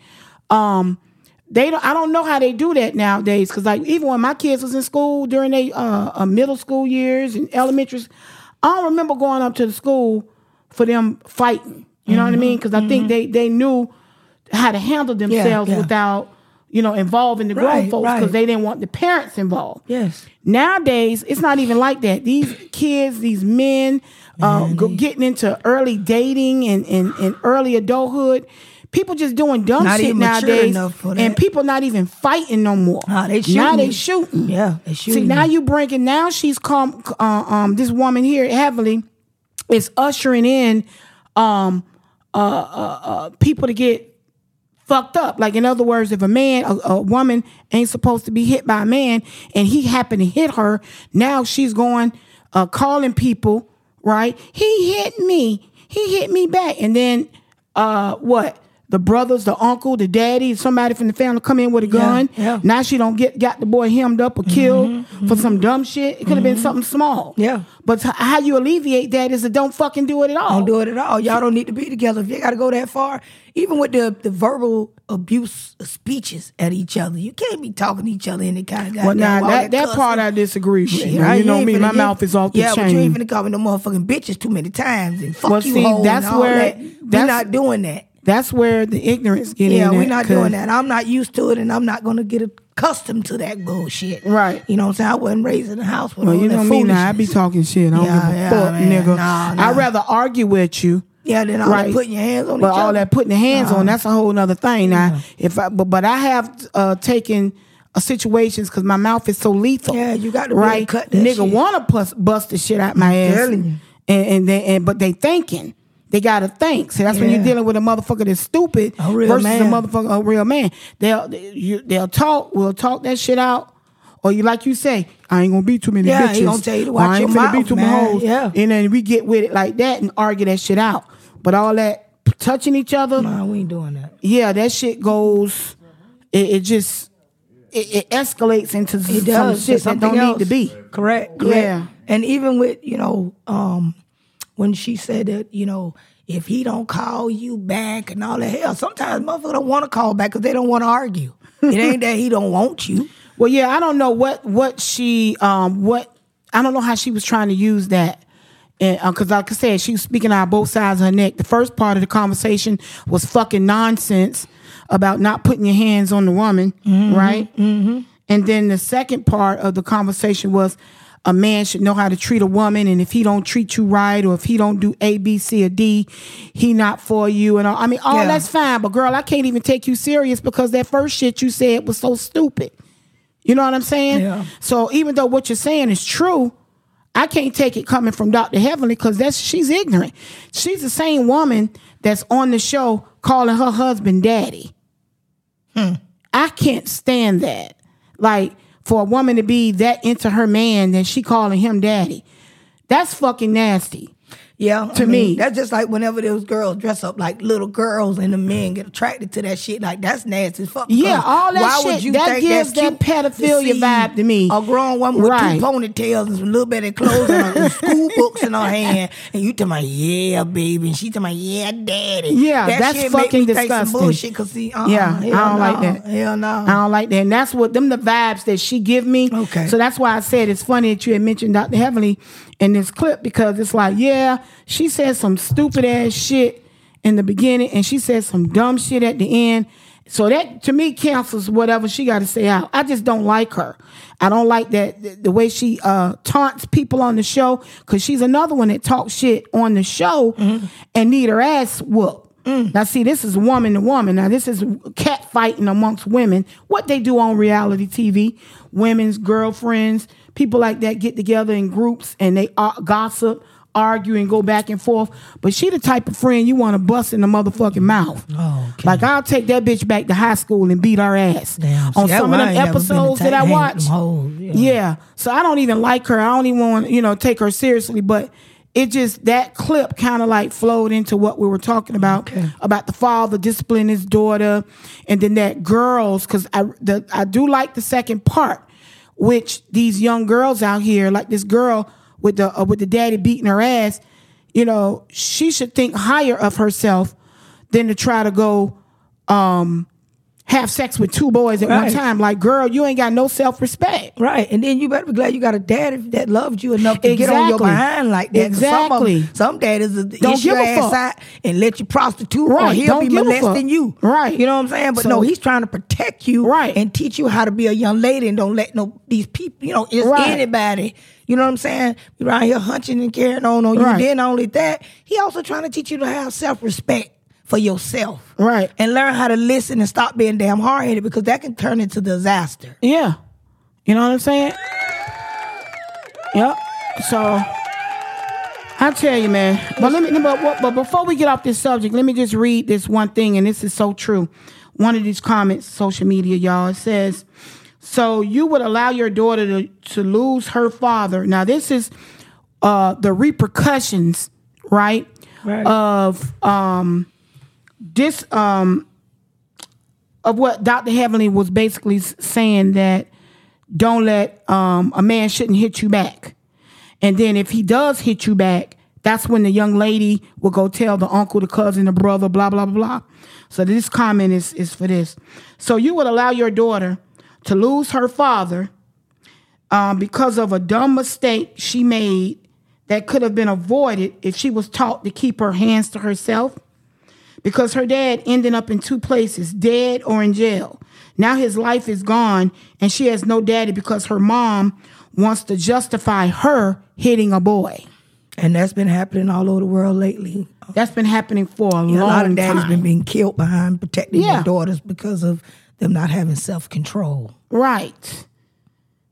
Um, they don't. I don't know how they do that nowadays. Because like even when my kids was in school during their uh, uh, middle school years and elementary, I don't remember going up to the school for them fighting. You know what I mean? Because I think they they knew how to handle themselves yeah. without you know involving the grown Right, folks because right. they didn't want the parents involved. Yes. Nowadays, it's not even like that. These kids, these men, uh, go, getting into early dating and, and, and early adulthood, people just doing dumb Not shit nowadays, and people not even fighting no more. Nah, they Now they shooting. Yeah, they See, shooting now you. you bringing now she's come. Uh, um, this woman here heavily is ushering in um, uh, uh, uh, people to get fucked up. Like in other words, if a man, a, a woman ain't supposed to be hit by a man, and he happened to hit her, now she's going uh, calling people. Right? He hit me. He hit me back, and then uh, what? The brothers, the uncle, the daddy, somebody from the family come in with a gun. yeah. Now she don't get got the boy hemmed up or killed mm-hmm, mm-hmm. for some dumb shit. It could have been mm-hmm. something small. Yeah. But how you alleviate that is to don't fucking do it at all. Don't do it at all. Y'all don't need to be together. If you got to go that far, even with the, the verbal abuse of speeches at each other, you can't be talking to each other any kind of Well, now all that, that part I disagree with. Shit, right? you know me, my mouth is off the yeah, chain. but you ain't finna call me no motherfucking bitches too many times and fuck Well, you see, that's where- that. We're not doing that. That's where the ignorance get in. Yeah, we're not doing that. I'm not used to it, and I'm not gonna get accustomed to that bullshit. Right. You know what I'm saying? I wasn't raised in a house with Well, all you that know me now. I be talking shit. I don't Yeah, give a yeah, fuck, man. nigga. Nah, nah. I'd rather argue with you. Yeah, then all that putting your hands on but all other. that putting the hands on, that's a whole other thing. Now, if I, but but I have uh, taken uh, situations because my mouth is so lethal. Yeah, you got to really right. cut that Nigga want to bust, bust the shit out my ass, and and they and but they thinking. They gotta think. So that's when you're dealing with a motherfucker that's stupid A versus man. a motherfucker, a real man. They'll they'll talk. We'll talk that shit out. Or you like you say, I ain't gonna be too many Yeah, bitches. he gonna tell you to watch I ain't your finna be mouth, too many man. hoes. Yeah. And then we get with it like that and argue that shit out. But all that touching each other, Nah, we ain't doing that. yeah, that shit goes. It, it just it, it escalates into It some does shit that don't else. need to be. Correct. correct. Yeah. And even with you know, um, when she said that you know if he don't call you back and all that hell, sometimes motherfuckers don't want to call back because they don't want to argue. it ain't that he don't want you. [LAUGHS] Well, yeah, I don't know what what she um what I don't know how she was trying to use that. And because like I said, she was speaking out of both sides of her neck. The first part of the conversation was fucking nonsense about not putting your hands on the woman, right? Mm-hmm. And then the second part of the conversation was a man should know how to treat a woman, and if he don't treat you right, or if he don't do A, B, C, or D, he not for you. And all. I mean, all Yeah. that's fine, but girl, I can't even take you serious because that first shit you said was so stupid. You know what I'm saying? Yeah. So even though what you're saying is true, I can't take it coming from Dr. Heavenly because that's she's ignorant. She's the same woman that's on the show calling her husband daddy. Hmm. I can't stand that. Like for a woman to be that into her man that she calling him daddy. That's fucking nasty. Yeah, To I mean, me. that's just like whenever those girls dress up like little girls and the men mm. get attracted to that shit. Like that's nasty as fuck. Yeah, all that why shit, would you that think gives that pedophilia to vibe to me. A grown woman with Right. two ponytails and some little bit of clothes and her school books in her hand, and you talking about yeah, baby, and she talking about yeah, daddy. Yeah, that that's fucking me think some disgusting. bullshit. Cause see, uh-uh, Yeah, I don't like that. Hell no. I don't like that. And that's what them the vibes that she give me. Okay. So that's why I said it's funny that you had mentioned Dr. Heavenly in this clip because it's like, yeah, she said some stupid ass shit in the beginning and she said some dumb shit at the end. So that to me cancels whatever she got to say out. I just don't like her. I don't like that the, way she uh, taunts people on the show because she's another one that talks shit on the show and need her ass whooped. Now, see, this is woman to woman. Now, this is cat fighting amongst women. What they do on reality TV, women's girlfriends, people like that get together in groups and they uh, gossip, argue, and go back and forth. But she the type of friend you want to bust in the motherfucking mouth. Oh, okay. Like I'll take that bitch back to high school and beat her ass Damn, on see, some of them I ain't never been episodes that I [LAUGHS] watch. yeah. Yeah. So I don't even like her. I don't even want you know take her seriously. But it just that clip kind of like flowed into what we were talking about Okay. about the father disciplining his daughter, and then that girls because I the I do like the second part, which these young girls out here like this girl with the uh, with the daddy beating her ass, you know she should think higher of herself than to try to go um have sex with two boys at one time. Like, girl, you ain't got no self respect. Right, and then you better be glad you got a daddy that loved you enough to get on your Exactly. behind like that. 'Cause Some, of Exactly. some daddies will Don't give a ass fuck. out and let you prostitute, or Right, he'll don't be molesting you. Right. you know what I'm saying? But So- no, he's trying to protect you, Right. and teach you how to be a young lady, and don't let no these people, you know, it's Right. anybody. You know what I'm saying? Be around here hunching and carrying on on you. Right. Then not only that, he also trying to teach you to have self respect for yourself, Right. and learn how to listen and stop being damn hard headed because that can turn into disaster. Yeah. You know what I'm saying? Yep. So I tell you, man. But let me but, but before we get off this subject, let me just read this one thing, and this is so true. One of these comments, social media, y'all, it says, So you would allow your daughter to, to lose her father. Now, this is uh the repercussions, right? Right. Of um this um of what Dr. Heavenly was basically saying that don't let um, a man shouldn't hit you back. And then if he does hit you back, that's when the young lady will go tell the uncle, the cousin, the brother, blah, blah, blah, blah. So this comment is, is for this. So you would allow your daughter to lose her father um, because of a dumb mistake she made that could have been avoided if she was taught to keep her hands to herself because her dad ended up in two places, dead or in jail. Now his life is gone and she has no daddy because her mom wants to justify her hitting a boy. And that's been happening all over the world lately. That's been happening for a Yeah, long a lot of daddies time. been being killed behind protecting Yeah. their daughters because of them not having self control. Right.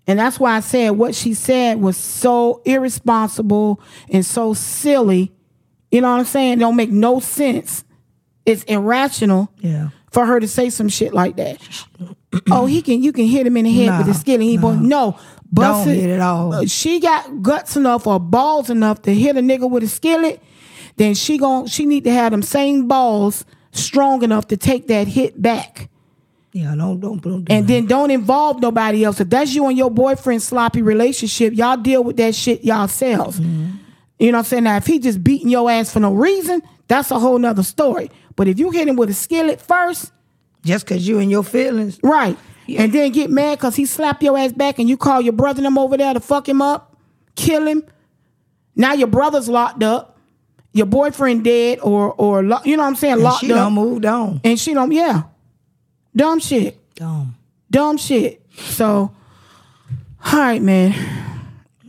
And that's why I said what she said was so irresponsible and so silly. You know what I'm saying? It don't make no sense. It's irrational Yeah. for her to say some shit like that. oh, he can you can hit him in the head with a skillet. He no, no bust Don't it. hit it all. Uh, She got guts enough or balls enough to hit a nigga with a skillet. Then she gon' she need to have them same balls strong enough to take that hit back. Yeah, don't don't, don't do And that. then don't involve nobody else. If that's you and your boyfriend sloppy relationship, y'all deal with that shit yourselves. Mm-hmm. You know what I'm saying? Now, if he just beating your ass for no reason, that's a whole nother story. But if you hit him with a skillet first, Just cause you and your feelings. right, and then get mad because he slapped your ass back and you call your brother and them over there to fuck him up, kill him. Now your brother's locked up, your boyfriend dead, or or lo- you know what I'm saying, And locked she up, done moved on. and she don't. Yeah, dumb shit, Dumb. dumb shit. So, all right, man.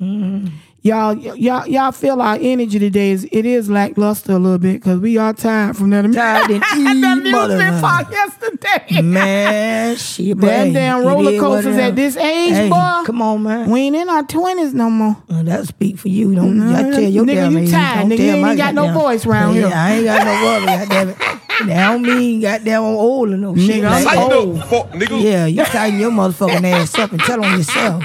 Mm-hmm. Y'all, y'all, y'all feel our energy today is it is lackluster a little bit because we are tired from that. Tired and [LAUGHS] that eat amusement mother- park yesterday. Man, [LAUGHS] shit, but Them damn it roller coasters at this age, Hey, boy. Come on, man. We ain't in our twenties no more. Uh, that speak for you. Don't I tell your Nigga, damn you age. tired, Don't nigga. tell You ain't got no goddamn- voice round yeah, here. I ain't got no voice. Goddamn it. [LAUGHS] That don't mean goddamn I'm old or no shit. Nigga, I'm like that. old. Fuck, nigga. Yeah, you tighten your motherfucking ass up and tell on yourself.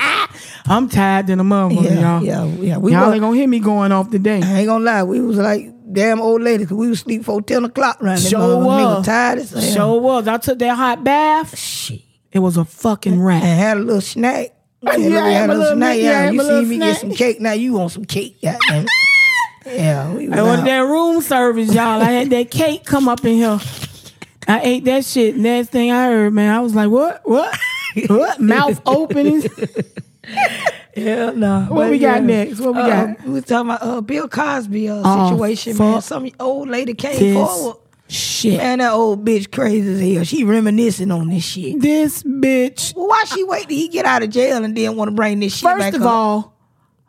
I'm tired than a motherfucker, Yeah, y'all. yeah, yeah. We y'all was- ain't gonna hear me going off today. I ain't gonna lie, we was like damn old ladies because we was sleep for 10 o'clock around that Sure motherfucker. Nigga tired as hell. Sure was. I took that hot bath. Shit. It was a fucking And rat. had a little snack. Yeah, Yeah, I had a little snack. yeah, you see me snack. get some cake. Now you want some cake. Yeah. Yeah, we was I went that room service, y'all. I had that cake come up in here. I ate that shit. Next thing I heard, man, I was like, what? What? [LAUGHS] what? Mouth opening. [LAUGHS] [LAUGHS] Yeah, no. What we got next? What we uh, got? We was talking about uh, Bill Cosby uh, Oh, situation, man. Some old lady came forward. shit. Man, that old bitch crazy as hell. She reminiscing on this shit. This bitch. Well, why she wait till he get out of jail and then want to bring this shit back First of up? all,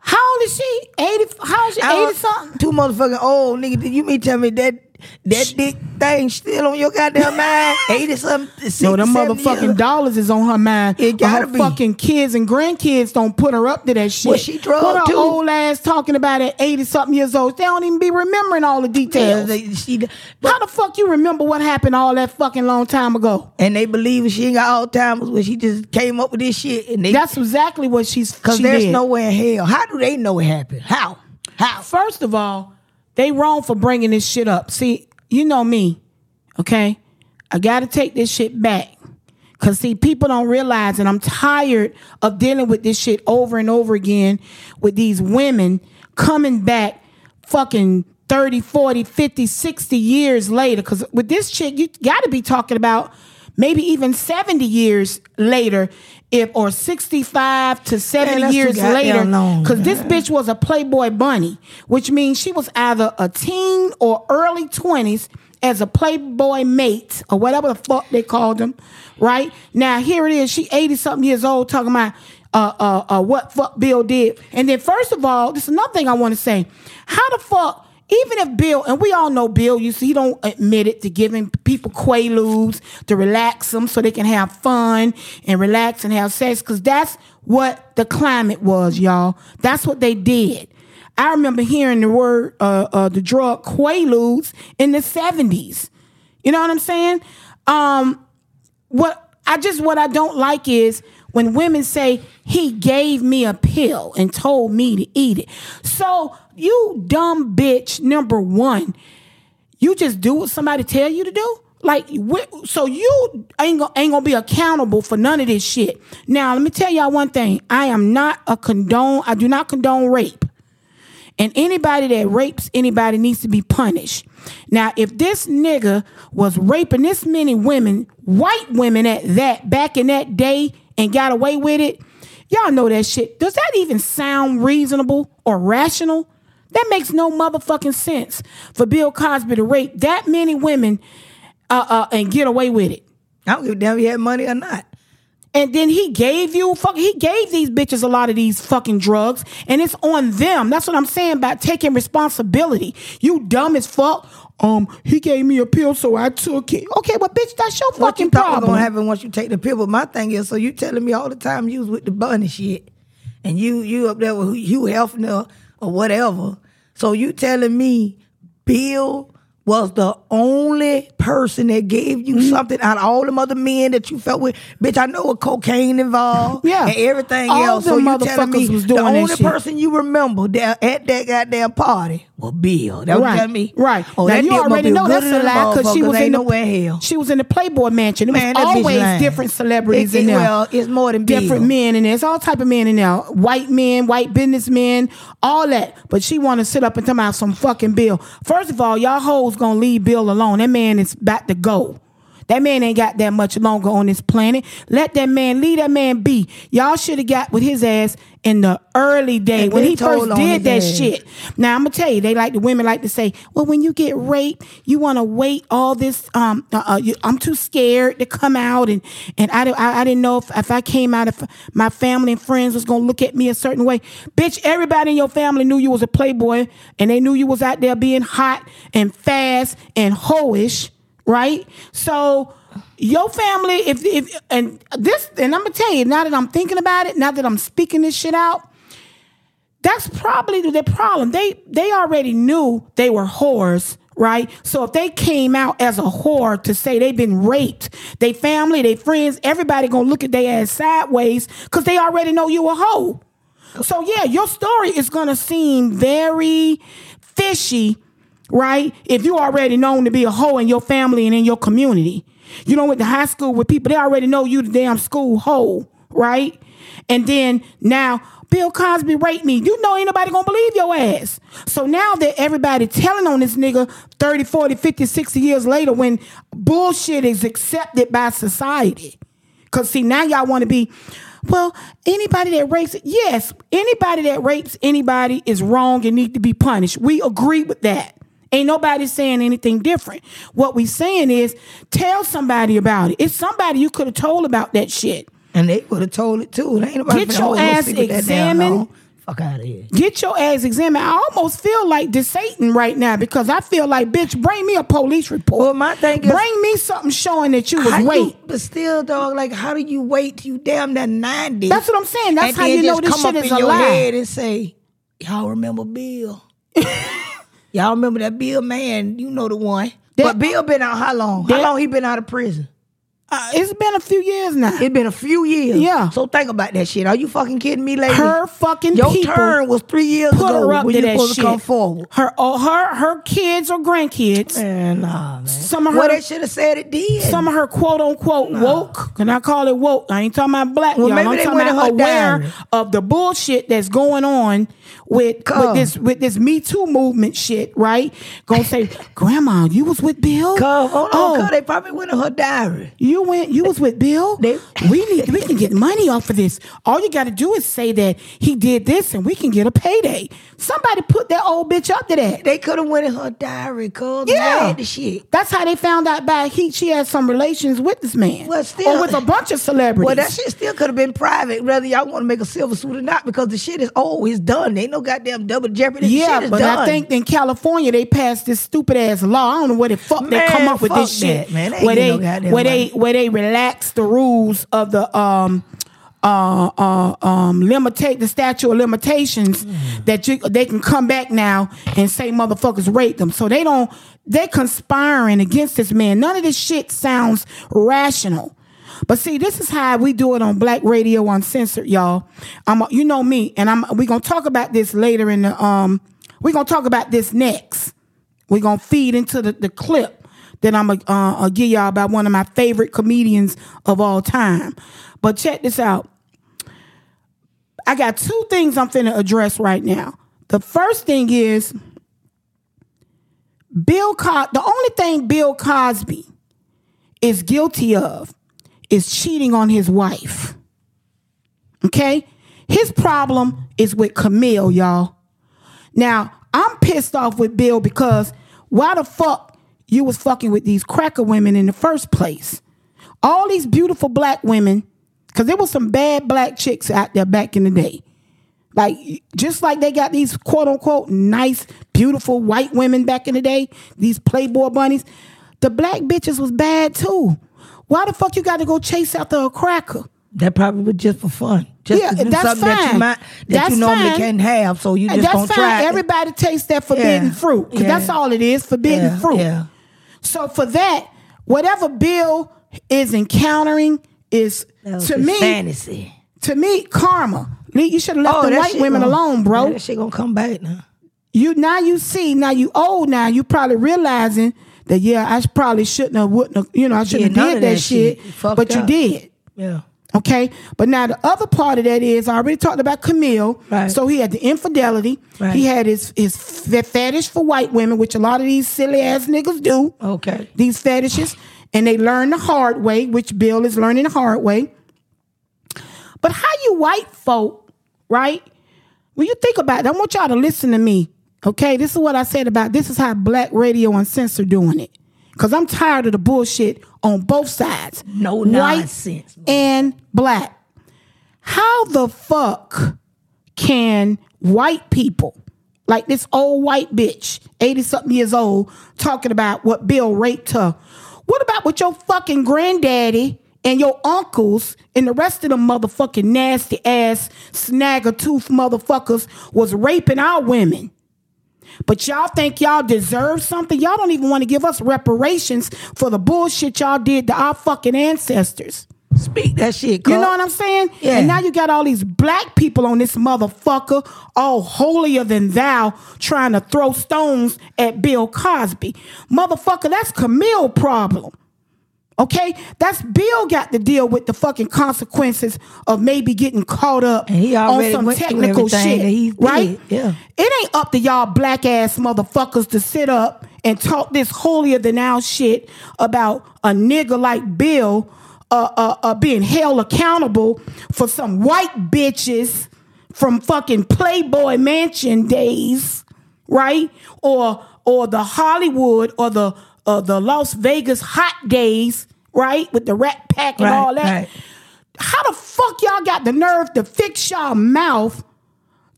how old is she? 80? How old is she? 80 something? Two motherfucking old, nigga. Did you mean tell me that that dick thing still on your goddamn mind? [LAUGHS] Eighty something. 60, No, them motherfucking years. dollars is on her mind. It gotta her be. fucking kids and grandkids don't put her up to that shit. Well, she drugged What her too. old ass talking about at 80 something years old? They don't even be remembering all the Yeah, details. they, she, How the fuck you remember what happened all that fucking long time ago? and they believe she ain't got Alzheimer's when she just came up with this shit. And they That's exactly what she's because she there's did. nowhere in hell. How do they know it happened? How? How? First of all, they wrong for bringing this shit up. See, you know me, okay? I got to take this shit back. Cause see, people don't realize, and I'm tired of dealing with this shit over and over again with these women coming back fucking 30, 40, 50, 60 years later. Cause with this chick, you gotta be talking about maybe even 70 years later, if or 65 to 70 that's too years later. Cause this bitch was a Playboy bunny, which means she was either a teen or early 20s as a Playboy mate or whatever the fuck they called them, right? Now here it is, she 80 something years old talking about uh, uh, uh, what fuck Bill did. And then first of all, this is another thing I want to say. How the fuck, even if Bill, and we all know Bill, you see, he don't admit it to giving people quaaludes to relax them so they can have fun and relax and have sex, because that's what the climate was, y'all. That's what they did. I remember hearing the word, uh, uh, the drug quaaludes in the seventies. You know what I'm saying? Um, what I just what I don't like is when women say he gave me a pill and told me to eat it. So you dumb bitch, number one, you just do what somebody tell you to do. Like, so you ain't gonna, ain't gonna be accountable for none of this shit. Now, let me tell y'all one thing. I am not a condone. I do not condone rape. And anybody that rapes anybody needs to be punished. Now, if this nigga was raping this many women, white women at that, back in that day and got away with it, y'all know that shit. Does that even sound reasonable or rational? That makes no motherfucking sense for Bill Cosby to rape that many women uh, uh, and get away with it. I don't give a damn if he had money or not. And then he gave you fuck he gave these bitches a lot of these fucking drugs and it's on them. That's what I'm saying about taking responsibility. You dumb as fuck. Um, he gave me a pill, so I took it. Okay, well, bitch, that's your What you fucking was problem. gonna happen once you take the pill? But my thing is, so you telling me all the time you was with the bunny shit, and you you up there with you helping Hefner or whatever. So you telling me Bill was the only person that gave you Mm-hmm. something out of all them other men that you felt with? Bitch, I know with cocaine involved, [LAUGHS] Yeah. and everything All else. So you telling me was the only person you remember that at that goddamn party was Bill. That Right, telling me? right. Oh, now that you already know that's a lie because she was in the nowhere hell. she was in the Playboy mansion. It Man, was always different celebrities It- in it- there. well, it's more than different Bill. men in there. It's all type of men in there. White men, white businessmen, all that. But she want to sit up and talk about some fucking bill. First of all, y'all hoes gonna leave Bill alone. That man is about to go. That man ain't got that much longer on this planet. Let that man leave that man be. Y'all should have got with his ass in the early day And when he first did that ass. shit. Now I'm gonna tell you, they like the women like to say, "Well, when you get raped, you want to wait all this." Um, uh, uh, you, I'm too scared to come out, and and I, I I didn't know if, if I came out, if my family and friends was gonna look at me a certain way. Bitch, everybody in your family knew you was a playboy, and they knew you was out there being hot and fast and hoish, right? So. Your family, if if and this, and I'm gonna tell you, now that I'm thinking about it, now that I'm speaking this shit out, that's probably the problem. They they already knew they were whores, right? So if they came out as a whore to say they've been raped, they family, they friends, everybody gonna look at their ass sideways because they already know you a hoe. So yeah, your story is gonna seem very fishy, right? If you already known to be a hoe in your family and in your community. You know, went to high school with people, they already know you the damn school hoe, right? And then now Bill Cosby raped me. You know ain't nobody gonna believe your ass. So now that everybody telling on this nigga 30, 40, 50, 60 years later when bullshit is accepted by society. Cause see, now y'all wanna be, well, anybody that rapes, yes, anybody that rapes anybody is wrong and need to be punished. We agree with that. Ain't nobody saying anything different. What we saying is tell somebody about it. It's somebody you could have told about that shit. And they would have told it too. They ain't nobody Get your ass secret that damn examined. Fuck out of here. Get your ass examined. I almost feel like this Satan right now because I feel like, bitch, bring me a police report. Well, my thing is- bring me something showing that you was raped. but still, dog, like, how do you wait till you damn that 90? That's what I'm saying. That's and how you know this shit is a lie. and say, y'all remember Bill? [LAUGHS] y'all remember that Bill man? You know the one. That- but Bill been out how long? That- how long he been out of prison? Uh, it's been a few years now. It's been a few years. Yeah. So think about that shit. Are you fucking kidding me, lady? Her fucking Your turn was three years Put ago her up when to you that supposed shit. to come forward. Her, oh, her, her kids or grandkids. Man, nah, man. Some of well, her- they should have said it did. Some of her quote unquote woke, can I call it woke? I ain't talking about black Well, y'all. maybe I'm they talking about aware of the bullshit that's going on with with this with this Me Too movement shit, right? Gonna say, [LAUGHS] Grandma, you was with Bill? On, oh, oh. cuz they probably went in her diary. you went you was with Bill? They- we need we can get money off of this. All you gotta do is say that he did this and we can get a payday. Somebody put that old bitch up to that. They could have went in her diary, cuz. Yeah. The shit. That's how they found out by he she had some relations with this man. Well, still- or with a bunch of celebrities. Well, that shit still could have been private, whether y'all want to make a silver suit or not, because the shit is old. It's done. Ain't no goddamn double jeopardy. Yeah, but done. I think in California they passed this stupid ass law. I don't know where the fuck they come up with this fuck shit. man. They where they no where they where they relax the rules of the um uh uh um limitate the statute of limitations Hmm. that you they can come back now and say motherfuckers raped them. So they don't they conspiring against this man. None of this shit sounds rational. But see, this is how we do it on Black Radio Uncensored, y'all. I'm, you know me, and I'm. We gonna talk about this later in the. Um, we gonna talk about this next. we gonna feed into the, the clip that I'm gonna uh, uh, give y'all about one of my favorite comedians of all time. But check this out. I got two things I'm finna address right now. The first thing is Bill Cos. The only thing Bill Cosby is guilty of is cheating on his wife. Okay? His problem is with Camille, y'all. Now, I'm pissed off with Bill because why the fuck you was fucking with these cracker women in the first place? All these beautiful black women, because there was some bad black chicks out there back in the day. Like just like they got these quote unquote nice, beautiful white women back in the day, these Playboy bunnies, the black bitches was bad too. Why the fuck you got to go chase after a cracker? That probably was just for fun. Just Yeah, that's something that you fine. might that That's you normally fine. can't have, so you And just that's don't fine. try. it. Everybody tastes that forbidden Yeah. fruit. 'cause Yeah. that's all it is, forbidden Yeah, fruit. yeah. So for that, whatever Bill is encountering is to me, fantasy. to me, karma. Lee, You should have left the Oh, that white women gonna- alone, bro. That shit gonna come back now. you now you see now you old now you probably realizing that yeah I probably shouldn't have wouldn't have you know I shouldn't none have did that, that shit, shit. But you did Yeah. Okay, but now the other part of that is I already talked about Camille. Right. So he had the infidelity. Right. He had his his fetish for white women, which a lot of these silly ass niggas do. Okay. These fetishes, and they learn the hard way, which Bill is learning the hard way. But how you white folk, right? When you think about it, I want y'all to listen to me. Okay, this is what I said about this is how Black Radio Uncensored doing it. Cause I'm tired of the bullshit on both sides. No white nonsense. and black. How the fuck can white people, like this old white bitch, 80 something years old, talking about what Bill raped her? What about what your fucking granddaddy and your uncles and the rest of them motherfucking nasty ass snagger tooth motherfuckers was raping our women? But y'all think y'all deserve something? Y'all don't even want to give us reparations for the bullshit y'all did to our fucking ancestors. Speak that shit, You know what I'm saying? Yeah. And now you got all these black people on this motherfucker, all holier than thou, trying to throw stones at Bill Cosby. Motherfucker, that's Camille problem. Okay? That's Bill got to deal with the fucking consequences of maybe getting caught up on some technical shit. that he did, right? yeah. It ain't up to y'all black ass motherfuckers to sit up and talk this holier than thou shit about a nigga like Bill uh, uh, uh, being held accountable for some white bitches from fucking Playboy Mansion days, right? Or or the Hollywood or the uh, the Las Vegas hot days, right? With the Rat Pack and Right, all that. right. How the fuck y'all got the nerve to fix y'all mouth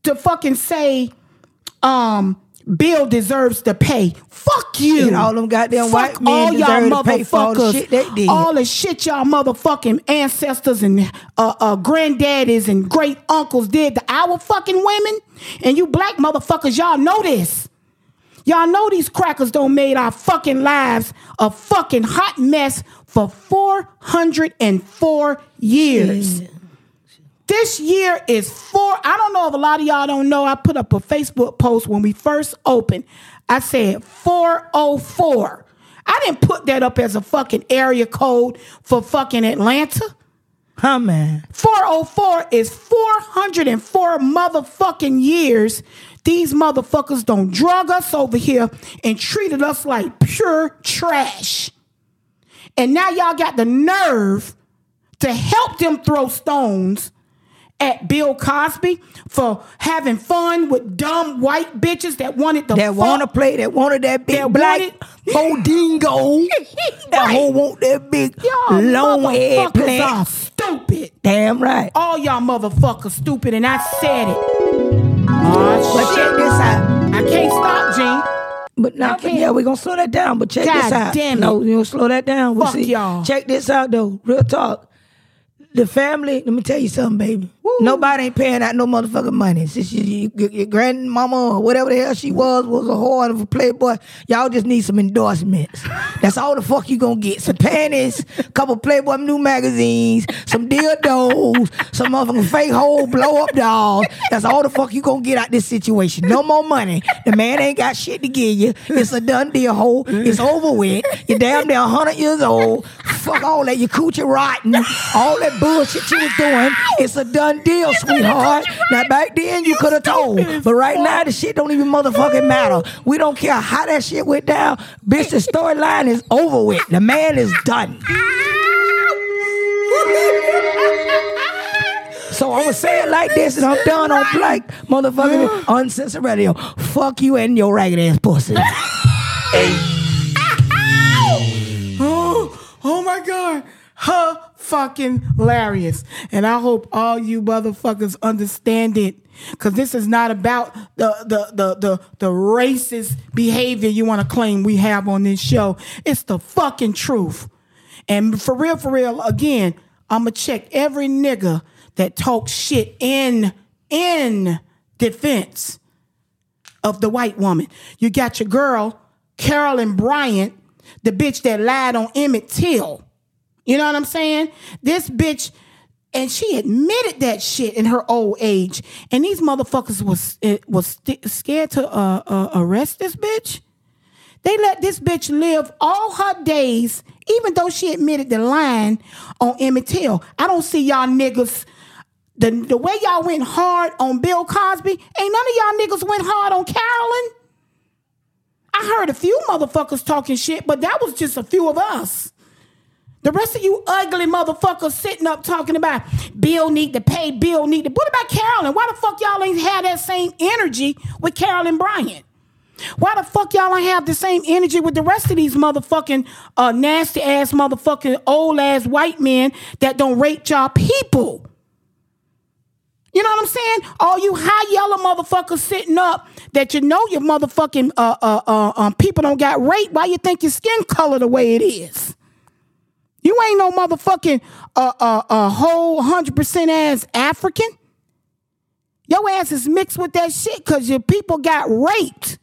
to fucking say, um, Bill deserves to pay? Fuck you. And all them goddamn Fuck white men all y'all deserve to pay for all the motherfuckers. shit they did. All the shit y'all motherfucking ancestors and uh, uh, granddaddies and great uncles did to our fucking women. And you black motherfuckers, y'all know this. Y'all know these crackers don't made our fucking lives a fucking hot mess for 404 years. This year is four. I don't know if a lot of y'all don't know. I put up a Facebook post when we first opened. I said 404. I didn't put that up as a fucking area code for fucking Atlanta. Huh, man. 404 is 404 motherfucking years. These motherfuckers don't drug us over here and treated us like pure trash. And now y'all got the nerve to help them throw stones at Bill Cosby for having fun with dumb white bitches that wanted to That wanna play, that wanted that big That black bodingo. [LAUGHS] That Right. whole want that big Y'all long motherfuckers are stupid. Damn right. All y'all motherfuckers stupid, and I said it. But Oh, check this out. I can't stop, Gene. But now, can't. yeah, we're gonna slow that down. But check God this out. damn it. No, you gonna slow that down. We'll Fuck see. y'all. Check this out though. Real talk. The family, let me tell you something, baby. Nobody ain't paying out no motherfucking money. Since you, you, your, your grandmama or whatever the hell she was was a whore of a playboy, y'all just need some endorsements. That's all the fuck you gonna get. Some panties, a couple Playboy new magazines, some dildos, some motherfucking fake hole blow up dolls. That's all the fuck you gonna get out this situation. No more money. The man ain't got shit to give you. It's a done deal, hole. It's over with. You're damn near 100 years old. Fuck all that. Your coochie rotten. All that bullshit you was doing. It's a done deal, sweetheart. Now back then you could have told, but right now the shit don't even motherfucking matter. We don't care how that shit went down. Bitch, the storyline is over with. The man is done. So I'm gonna say it like this, and I'm done on black motherfucking uncensored radio. Fuck you and your ragged ass pussy. [LAUGHS] Oh, oh my God. Her fucking hilarious. And I hope all you motherfuckers understand it. Cause this is not about the the the the, the racist behavior you want to claim we have on this show. It's the fucking truth. And for real, for real, again, I'ma check every nigga that talks shit in in defense of the white woman. You got your girl, Carolyn Bryant, the bitch that lied on Emmett Till. You know what I'm saying? This bitch, and she admitted that shit in her old age. And these motherfuckers was was st- scared to uh, uh, arrest this bitch. They let this bitch live all her days, even though she admitted the line on Emmett Till. I don't see y'all niggas. The, the way y'all went hard on Bill Cosby, ain't none of y'all niggas went hard on Carolyn. I heard a few motherfuckers talking shit, but that was just a few of us. The rest of you ugly motherfuckers sitting up talking about Bill need to pay, Bill need to. What about Carolyn? Why the fuck y'all ain't had that same energy with Carolyn Bryant? Why the fuck y'all ain't have the same energy with the rest of these motherfucking uh, nasty ass motherfucking old ass white men that don't rape y'all people? You know what I'm saying? All you high yellow motherfuckers sitting up that you know your motherfucking uh, uh, uh, um, people don't got raped. Why you think your skin color the way it is? You ain't no motherfucking uh, uh, uh, whole hundred percent ass African. Your ass is mixed with that shit because your people got raped.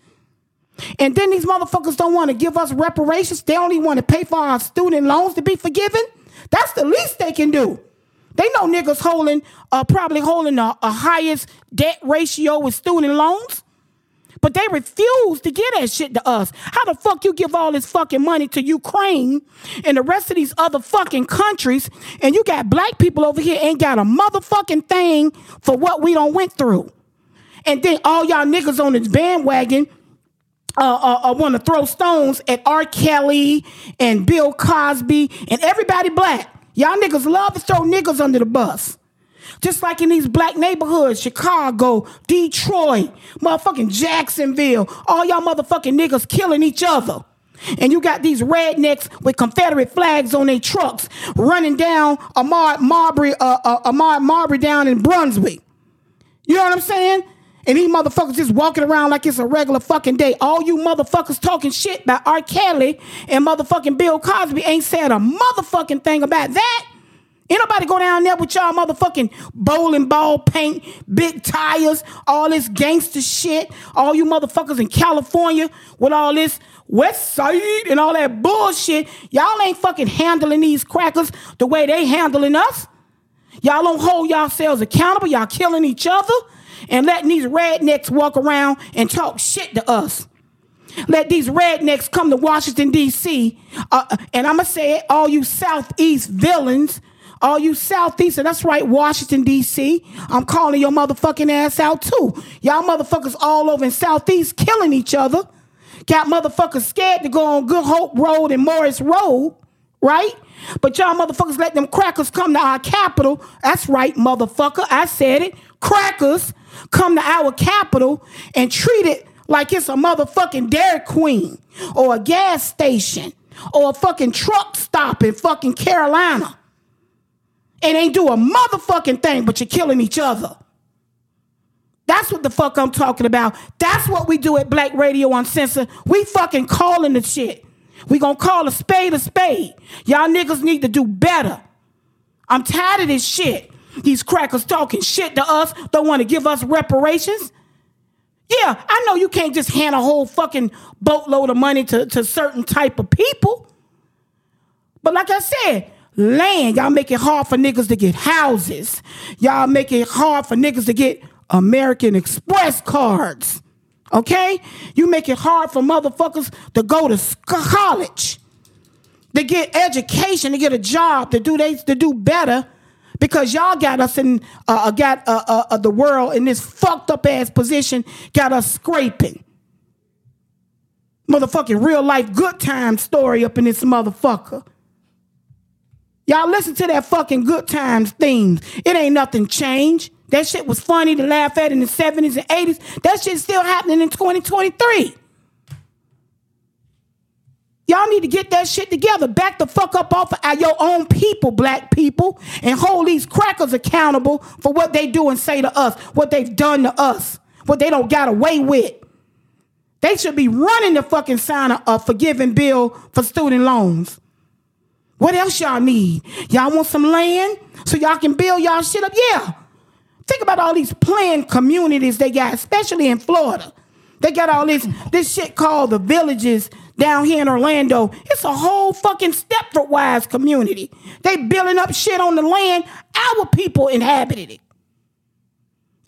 And then these motherfuckers don't want to give us reparations. They only want to pay for our student loans to be forgiven. That's the least they can do. They know niggas holding, uh, probably holding a highest debt ratio with student loans. But they refuse to give that shit to us. How the fuck you give all this fucking money to Ukraine and the rest of these other fucking countries, and you got black people over here ain't got a motherfucking thing for what we don't went through. And then all y'all niggas on this bandwagon uh, uh, uh want to throw stones at R. Kelly and Bill Cosby and everybody black. Y'all niggas love to throw niggas under the bus. Just like in these black neighborhoods, Chicago, Detroit, motherfucking Jacksonville, all y'all motherfucking niggas killing each other. And you got these rednecks with Confederate flags on their trucks running down Ahmaud Marbury, uh, uh, Ahmaud Marbury down in Brunswick. You know what I'm saying? And these motherfuckers just walking around like it's a regular fucking day. All you motherfuckers talking shit about R. Kelly and motherfucking Bill Cosby ain't said a motherfucking thing about that. Ain't nobody go down there with y'all motherfucking bowling ball paint, big tires, all this gangster shit. All you motherfuckers in California with all this West Side and all that bullshit. Y'all ain't fucking handling these crackers the way they handling us. Y'all don't hold yourselves accountable. Y'all killing each other and letting these rednecks walk around and talk shit to us. Let these rednecks come to Washington, D.C. Uh, and I'm going to say it, all you Southeast villains all you Southeastern, that's right, Washington, D.C. I'm calling your motherfucking ass out too. Y'all motherfuckers all over in Southeast killing each other. Got motherfuckers scared to go on Good Hope Road and Morris Road, right? But y'all motherfuckers let them crackers come to our capital. That's right, motherfucker. I said it. Crackers come to our capital and treat it like it's a motherfucking Dairy Queen or a gas station or a fucking truck stop in fucking Carolina and ain't do a motherfucking thing, but you're killing each other. That's what the fuck I'm talking about. That's what we do at Black Radio Uncensored. We fucking calling the shit. We gonna call a spade a spade. Y'all niggas need to do better. I'm tired of this shit. These crackers talking shit to us, don't want to give us reparations. Yeah, I know you can't just hand a whole fucking boatload of money to, to certain type of people. But like I said, land. Y'all make it hard for niggas to get houses. Y'all make it hard for niggas to get American Express cards. Okay? You make it hard for motherfuckers to go to college, to get education, to get a job, to do they to do better. Because y'all got us in, uh, uh got uh, uh, uh, the world in this fucked up ass position, got us scraping. Motherfucking real life good time story up in this motherfucker. Y'all listen to that fucking good times theme. It ain't nothing changed. That shit was funny to laugh at in the 70s and 80s. That shit's still happening in 2023. Y'all need to get that shit together. Back the fuck up off of your own people, black people, and hold these crackers accountable for what they do and say to us, what they've done to us, what they don't got away with. They should be running the fucking sign of a forgiving bill for student loans. What else y'all need? Y'all want some land so y'all can build y'all shit up? Yeah. Think about all these planned communities they got, especially in Florida. They got all this this shit called the villages down here in Orlando. It's a whole fucking Stepford Wives community. They building up shit on the land our people inhabited it.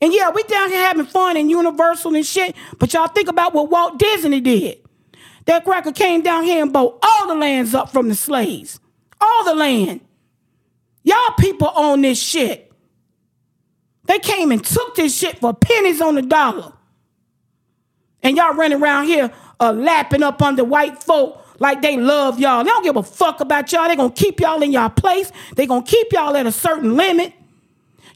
And yeah, we down here having fun and Universal and shit, but y'all think about what Walt Disney did. That cracker came down here and bought all the lands up from the slaves. All the land. Y'all people own this shit. They came and took this shit for pennies on the dollar. And y'all running around here uh, lapping up on the white folk like they love y'all. They don't give a fuck about y'all. They gonna keep y'all in y'all place. They gonna keep y'all at a certain limit.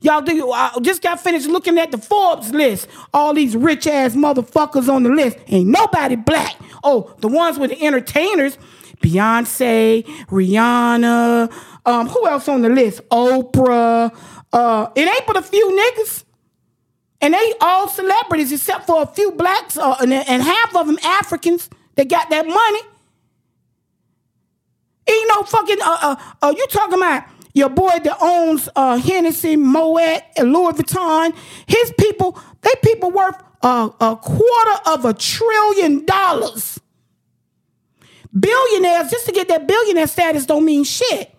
Y'all do. I just got finished looking at the Forbes list. All these rich ass motherfuckers on the list. Ain't nobody black. Oh, the ones with the entertainers, Beyonce, Rihanna. Um, who else on the list? Oprah. Uh, it ain't but a few niggas. And they all celebrities except for a few blacks uh, and, and half of them Africans that got that money. Ain't no fucking uh uh, uh you talking about your boy that owns uh Hennessy, Moet, and Louis Vuitton. His people, they people worth uh, a quarter of a trillion dollars. Billionaires, just to get that billionaire status don't mean shit.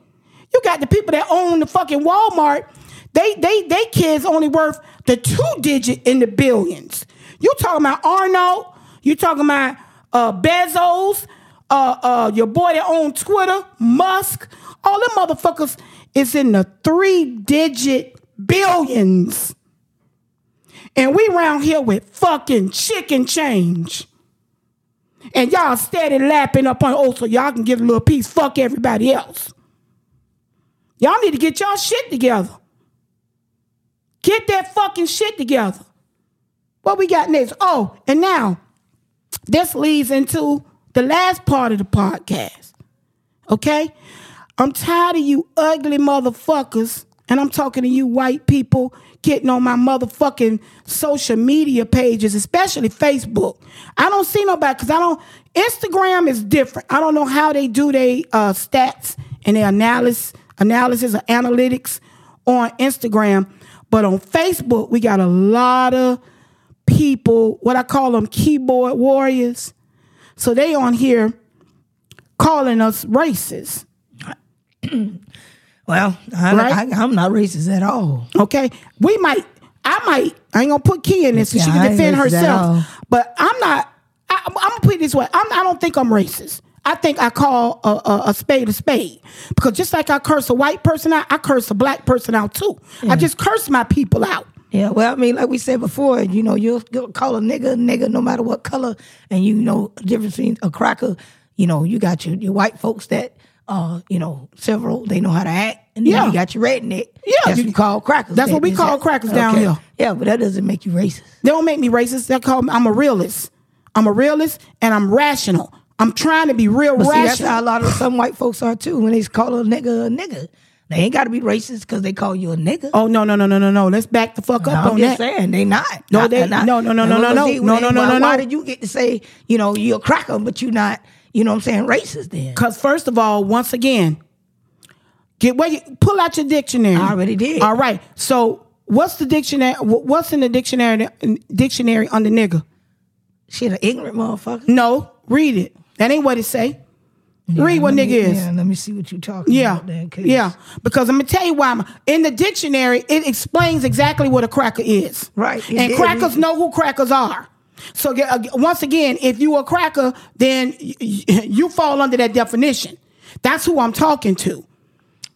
You got the people that own the fucking Walmart. They they they kids only worth the two digit in the billions. You talking about Arnault? You talking about uh, Bezos? Uh, uh, your boy that owns Twitter, Musk? All them motherfuckers is in the three digit billions. And we round here with fucking chicken change. And y'all steady lapping up on, oh, so y'all can get a little piece. Fuck everybody else. Y'all need to get y'all shit together. Get that fucking shit together. What we got next? Oh, and now this leads into the last part of the podcast. Okay? I'm tired of you ugly motherfuckers, and I'm talking to you white people getting on my motherfucking social media pages, especially Facebook. I don't see nobody because I don't. Instagram is different. I don't know how they do their uh, stats and their analysis, analysis or analytics on Instagram, but on Facebook we got a lot of people. What I call them keyboard warriors. So they on here calling us racist. [CLEARS THROAT] [CLEARS THROAT] Well, I, Right? I, I'm not racist at all. Okay, we might. I might. I ain't gonna put Key in this so she Yeah, can defend racist at all. herself. But I'm not. I, I'm gonna put it this way. I'm, I don't think I'm racist. I think I call a, a, a spade a spade because just like I curse a white person out, I curse a black person out too. I just curse my people out. Yeah, well, I mean, like we said before, you know, you'll, you'll call a nigga a nigga no matter what color, and you know difference between a cracker. You know, you got your, your white folks that, uh, you know, several they know how to act, and then Yeah. you got your redneck. Yeah, that's you- what call crackers. that's what we call that- crackers down here. Yeah, but that doesn't make you racist. They don't make me racist. They call me. I'm a realist. I'm a realist, and I'm rational. I'm trying to be real But see, that's how a lot of some white folks are too. When they call a nigga a nigga, they ain't got to be racist because they call you a nigga. oh no no no no no no! Let's back the fuck up I'm on just that. saying they not. No, they- not- no, no, no, no, no, no, no, no, no, why, no, Why no. did you get to say you know you're a cracker, but you not you know what I'm saying racist then? Because first of all, once again, get where you pull out your dictionary. I already did. All right. So what's the dictionary? What's in the dictionary? Dictionary under nigga? Shit, an ignorant motherfucker. No, read it. That ain't what it say. read what Let nigga is. Yeah, let me see what you talking Yeah, about. Then, yeah. Because I'm gonna tell you why. I'm, in the dictionary, it explains exactly what a cracker is. Right, And did. crackers know who crackers are. So uh, once again, if you a cracker, then y- y- [LAUGHS] you fall under that definition. That's who I'm talking to.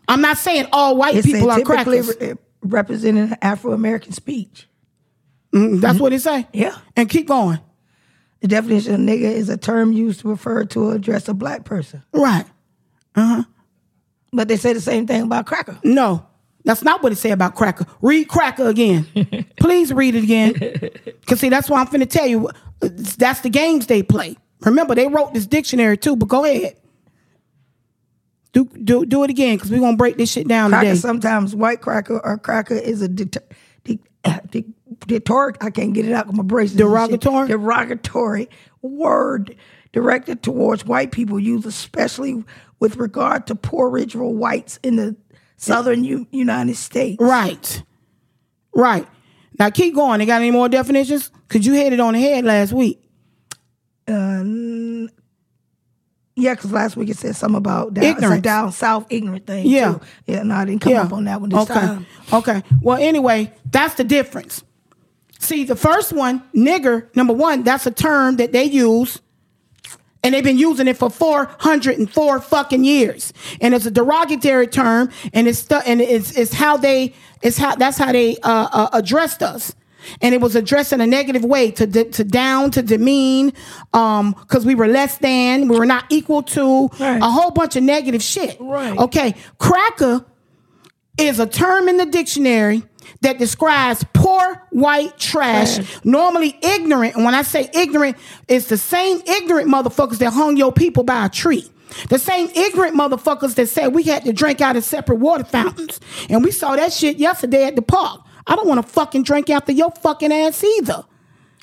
I'm not saying all white It people are crackers. re- representing Afro American speech. Mm, That's what it say. Yeah. And keep going. The definition of nigga is a term used to refer to or address a black person. Right. Uh huh. But they say the same thing about cracker. No, that's not what it say about cracker. Read cracker again. [LAUGHS] Please read it again. [LAUGHS] Cause see, that's why I'm finna tell you. That's the games they play. Remember, they wrote this dictionary too. But go ahead. Do do do it again, cause we're gonna break this shit down Cracker, today. sometimes white cracker or cracker is a deter, de, de, detor- I can't get it out. Of my braces. Derogatory? Derogatory word directed towards white people, used especially with regard to poor original whites in the southern U- United States. Right. Right. Now keep going. They got any more definitions? Cause you hit it on the head last week. Uh, yeah, because last week it said something about down, a down south ignorant thing. Yeah. too. yeah. No, I didn't come up on that one this okay. time. Okay. Well, anyway, that's the difference. See, the first one, nigger, number one, that's a term that they use And they've been using it for 404 fucking years. And it's a derogatory term and it's stu- and it's it's how they it's how that's how they uh, uh, addressed us. And it was addressed in a negative way to de- to down to demean um cuz we were less than, we were not equal to Right. a whole bunch of negative shit. Right. Okay, cracker is a term in the dictionary that describes poor white trash, Trash. normally ignorant. And when I say ignorant, it's the same ignorant motherfuckers that hung your people by a tree. The same ignorant motherfuckers that said we had to drink out of separate water fountains. And we saw that shit yesterday at the park. I don't want to fucking drink after your fucking ass either.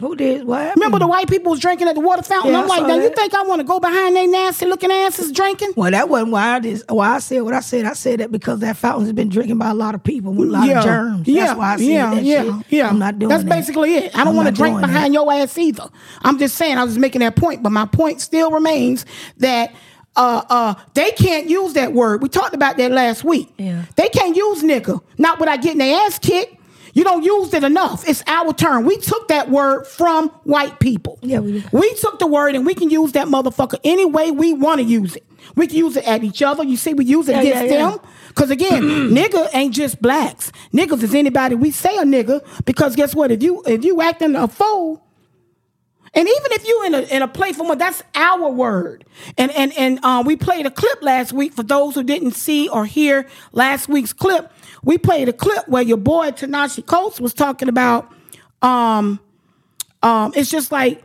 Who did? What happened? Remember the white people was drinking at the water fountain? Yeah, I'm like, now you think I want to go behind they nasty looking asses drinking? Well, that wasn't why I did. Why I said what I said. I said that because that fountain has been drinking by a lot of people with a lot of germs. That's why I said yeah, that yeah, shit. yeah. I'm not doing That's that. basically it. I don't want to drink behind that. your ass either. I'm just saying I was making that point, but my point still remains that uh uh they can't use that word. We talked about that last week. Yeah. They can't use nigga, not without getting their ass kicked. You don't use it enough. It's our turn. We took that word from white people. Yeah, we did. We took the word and we can use that motherfucker any way we want to use it. We can use it at each other. You see, we use it Yeah, against yeah, yeah. them. Because again, [CLEARS THROAT] nigga ain't just blacks. Niggas is anybody we say a nigga. Because guess what? If you if you acting a fool, and even if you in a in a playful mode, that's our word. And and and uh, we played a clip last week for those who didn't see or hear last week's clip. We played a clip where your boy Ta-Nehisi Coates was talking about. Um, um, it's just like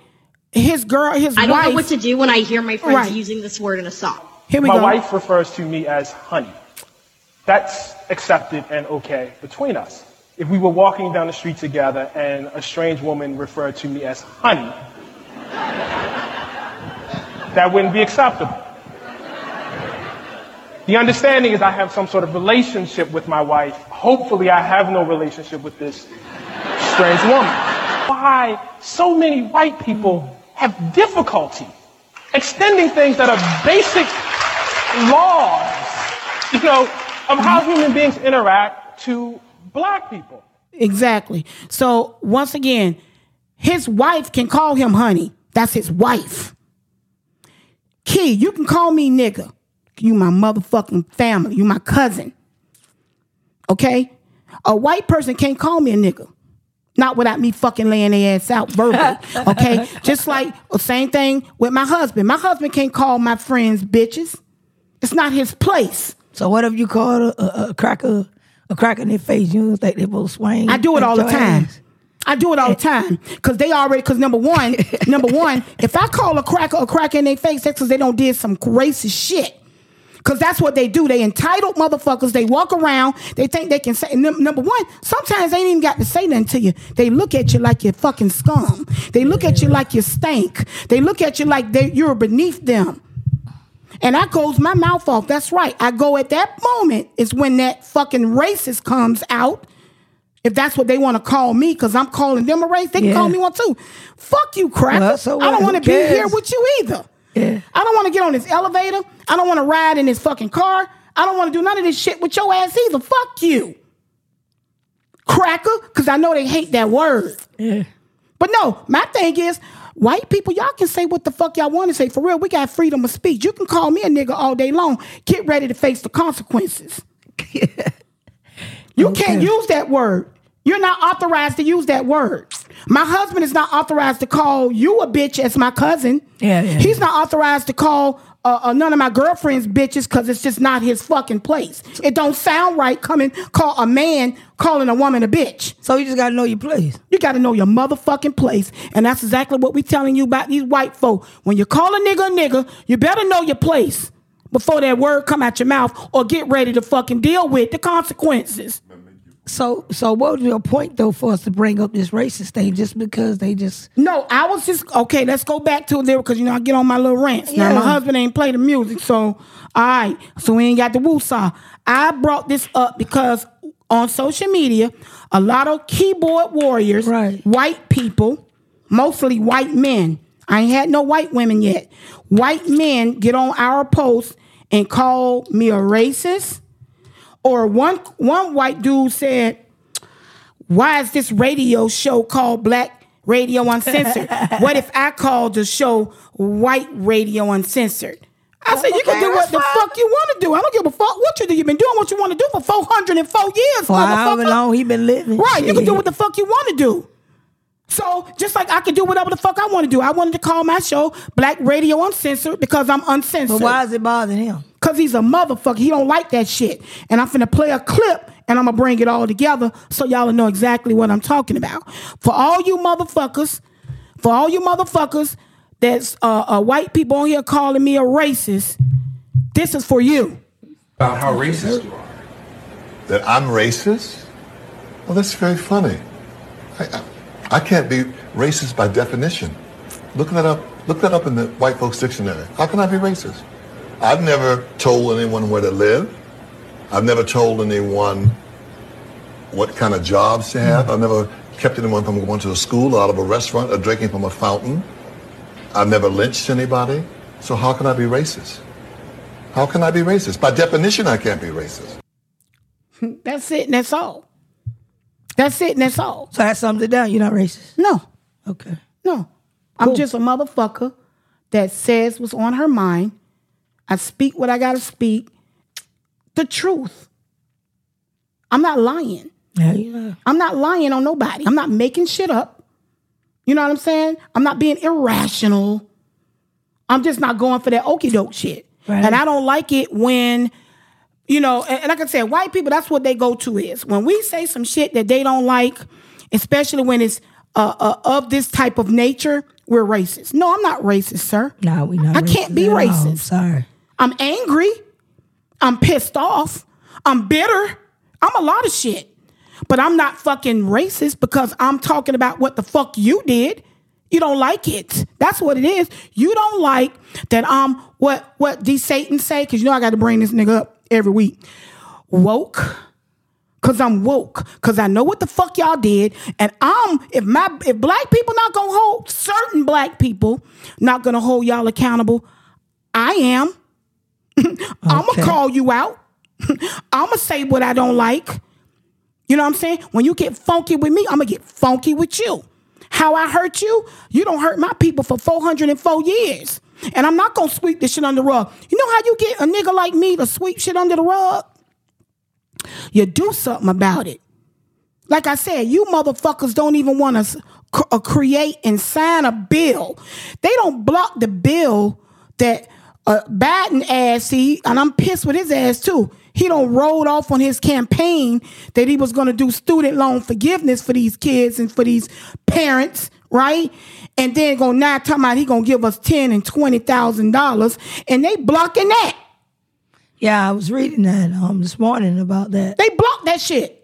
his girl, his I don't wife. know what to do when I hear my friends Right. using this word in a song. Here we My go. wife refers to me as honey. That's accepted and okay between us. If we were walking down the street together and a strange woman referred to me as honey, that wouldn't be acceptable. The understanding is I have some sort of relationship with my wife. Hopefully, I have no relationship with this strange woman. Why so many white people have difficulty extending things that are basic laws, you know, of how human beings interact to black people. Exactly. So once again, his wife can call him honey. That's his wife. Key, you can call me nigga. You my motherfucking family. You my cousin. Okay? A white person can't call me a nigga. Not without me fucking laying their ass out verbally. [LAUGHS] Okay? Just like the same thing with my husband. My husband can't call my friends bitches. It's not his place. So what if you call a, a, a cracker a crack in their face? You don't think they both swing? I do it all the time. ass? I do it all the eh. time because they already. Because number one, [LAUGHS] number one, if I call a cracker a cracker in their face, that's because they don't did some racist shit. Because that's what they do. They entitled motherfuckers. They walk around. They think they can say. number one, sometimes they ain't even got to say nothing to you. They look at you like you're fucking scum. They look at you like you stink. They look at you like they, you're beneath them. And I goes my mouth off. That's right. I go at that moment is when that fucking racist comes out. If that's what they want to call me, because I'm calling them a race, they can Yeah. call me one too. Fuck you, cracker. Well, so I don't want to be here with you either. Yeah. I don't want to get on this elevator. I don't want to ride in this fucking car. I don't want to do none of this shit with your ass either. Fuck you. Cracker, because I know they hate that word. Yeah. But no, my thing is, white people, y'all can say what the fuck y'all want to say. For real, we got freedom of speech. You can call me a nigga all day long. Get ready to face the consequences. [LAUGHS] You can't use that word. You're not authorized to use that word. My husband is not authorized to call you a bitch as my cousin. Yeah, yeah. He's not authorized to call uh, uh, none of my girlfriends bitches because it's just not his fucking place. It don't sound right coming call a man calling a woman a bitch. So you just gotta know your place. You got to know your motherfucking place. And that's exactly what we telling you about these white folk. When you call a nigga a nigga, you better know your place before that word come out your mouth or get ready to fucking deal with the consequences. So so what was your point though for us to bring up this racist thing just because they just No, I was just okay. Let's go back to there because you know I get on my little rants. Now my husband ain't play the music, so all right. So we ain't got the woosah. I brought this up because on social media, a lot of keyboard warriors, Right. white people, mostly white men. I ain't had no white women yet. White men get on our posts and call me a racist. Or one one white dude said, why is this radio show called Black Radio Uncensored. what if I called the show White Radio Uncensored? I said, you can do what the fuck you want to do. I don't give a fuck what you do. You've been doing what you want to do for 404 years, however motherfucker. long he been living. Right, you can do what the fuck you want to do. So just like I can do whatever the fuck I want to do, I wanted to call my show Black Radio Uncensored because I'm uncensored. But why is it bothering him? Cause he's a motherfucker. He don't like that shit. And I'm finna play a clip and I'm gonna bring it all together so y'all will know exactly what I'm talking about. For all you motherfuckers, for all you motherfuckers that's uh, uh, white people on here calling me a racist, this is for you. About how racist you are. That I'm racist? Well, that's very funny. I, I, I can't be racist by definition. Look that up. Look that up in the white folks dictionary. How can I be racist? I've never told anyone where to live. I've never told anyone what kind of jobs to have. Hmm. I've never kept anyone from going to a school, out of a restaurant, or drinking from a fountain. I've never lynched anybody. So how can I be racist? How can I be racist? By definition, I can't be racist. [LAUGHS] That's it and that's all. That's it and that's all. So that sums it down. You're not racist. No, Okay. no. I'm just a motherfucker that says what's on her mind. I speak what I gotta speak. The truth. I'm not lying. Yeah, you know. I'm not lying on nobody. I'm not making shit up. You know what I'm saying? I'm not being irrational. I'm just not going for that okie doke shit. Right. And I don't like it when, you know, and, and like I said, white people, that's what they go to is. When we say some shit that they don't like, especially when it's uh, uh, of this type of nature, we're racist. No, I'm not racist, sir. No, we not. I can't be at all. racist. Sorry. I'm angry. I'm pissed off. I'm bitter. I'm a lot of shit. But I'm not fucking racist because I'm talking about what the fuck you did. You don't like it. That's what it is. You don't like that I'm what what D Satan say, cause you know I gotta bring this nigga up every week. Woke. Cause I'm woke. Cause I know what the fuck y'all did. And I'm if my if black people not gonna hold certain black people not gonna hold y'all accountable, I am. [LAUGHS] I'ma call you out. [LAUGHS] I'm gonna say what I don't like. You know what I'm saying? When you get funky with me, I'm gonna get funky with you. How I hurt you, you don't hurt my people for 404 years. And I'm not gonna sweep this shit under the rug. You know how you get a nigga like me to sweep shit under the rug? You do something about it. Like I said, you motherfuckers don't even want to uh, create and sign a bill. They don't block the bill that uh, Biden ass he, and I'm pissed with his ass too. He don't rolled off on his campaign that he was going to do student loan forgiveness for these kids and for these parents, right? And then go now talking about he gonna give us ten and twenty thousand dollars, and they blocking that. Yeah, I was reading that um this morning about that. They blocked that shit.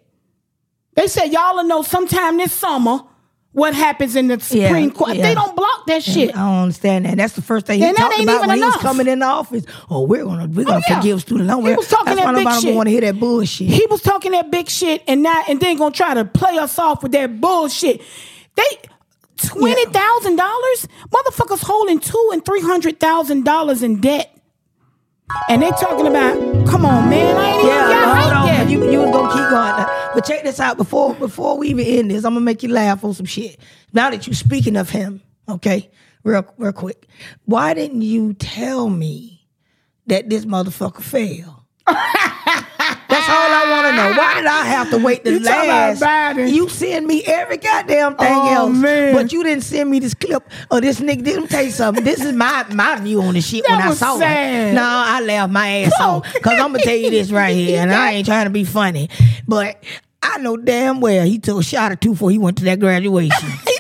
They said y'all will know sometime this summer what happens in the Yeah, Supreme Court. yeah. They don't block that shit. I don't understand that. That's the first thing he And that talked ain't about even when he was coming in the office. Oh, we're gonna we're gonna Oh, yeah. forgive student loan. He was talking That's that why big nobody shit. want to hear that bullshit. He was talking that big shit and not and then gonna try to play us off with that bullshit. They twenty thousand dollars? Motherfuckers holding two and three hundred thousand dollars in debt. And they talking about, come on, man, I ain't even yeah, got hold hype on. yet. You you was gonna keep going, but check this out before before we even end this. I'm gonna make you laugh on some shit. Now that you're speaking of him, okay, real real quick. Why didn't you tell me that this motherfucker failed? [LAUGHS] That's all I want to know. Why did I have to wait the You last? You send me every goddamn thing Oh, else, man. but you didn't send me this clip of this nigga. Me tell you something. This is my my view on the shit That when I saw sad. it. No, I laughed my ass off because I'm gonna tell you this right [LAUGHS] here, and I ain't trying to be funny, but I know damn well he took a shot or two before he went to that graduation. [LAUGHS]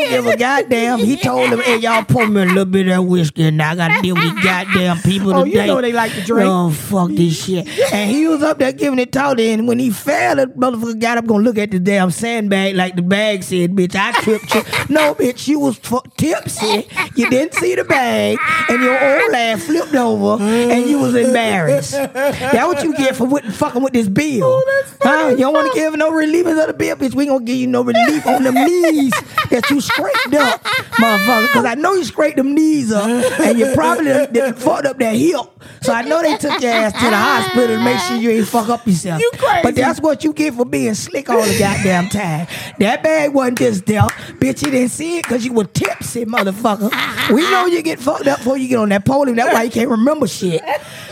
He probably I don't give a goddamn. He told them, "Hey, y'all pour me a little bit of that whiskey, and I gotta deal with goddamn people [LAUGHS] Oh, you today." know they like to drink. Oh, fuck this shit. And he was up there giving it talk, and when he fell, the motherfucker got up gonna look at the damn sandbag like the bag said, "Bitch, I tripped you." [LAUGHS] no, bitch, you was tipsy. You didn't see the bag, and your old ass flipped over, and you was embarrassed. That what you get for with, fucking with this bill. Oh, that's huh? You don't want to give no relief of the bill, bitch. We gonna give you no relief on the knees that you scraped up, motherfucker, because I know you scraped them knees up, and you probably done- done fucked up that hip. So I know they took your ass to the hospital to make sure you ain't fuck up yourself. You crazy. But that's what you get for being slick all the goddamn time. That bag wasn't just there. Bitch, you didn't see it because you were tipsy, motherfucker. We know you get fucked up before you get on that podium. That's why you can't remember shit.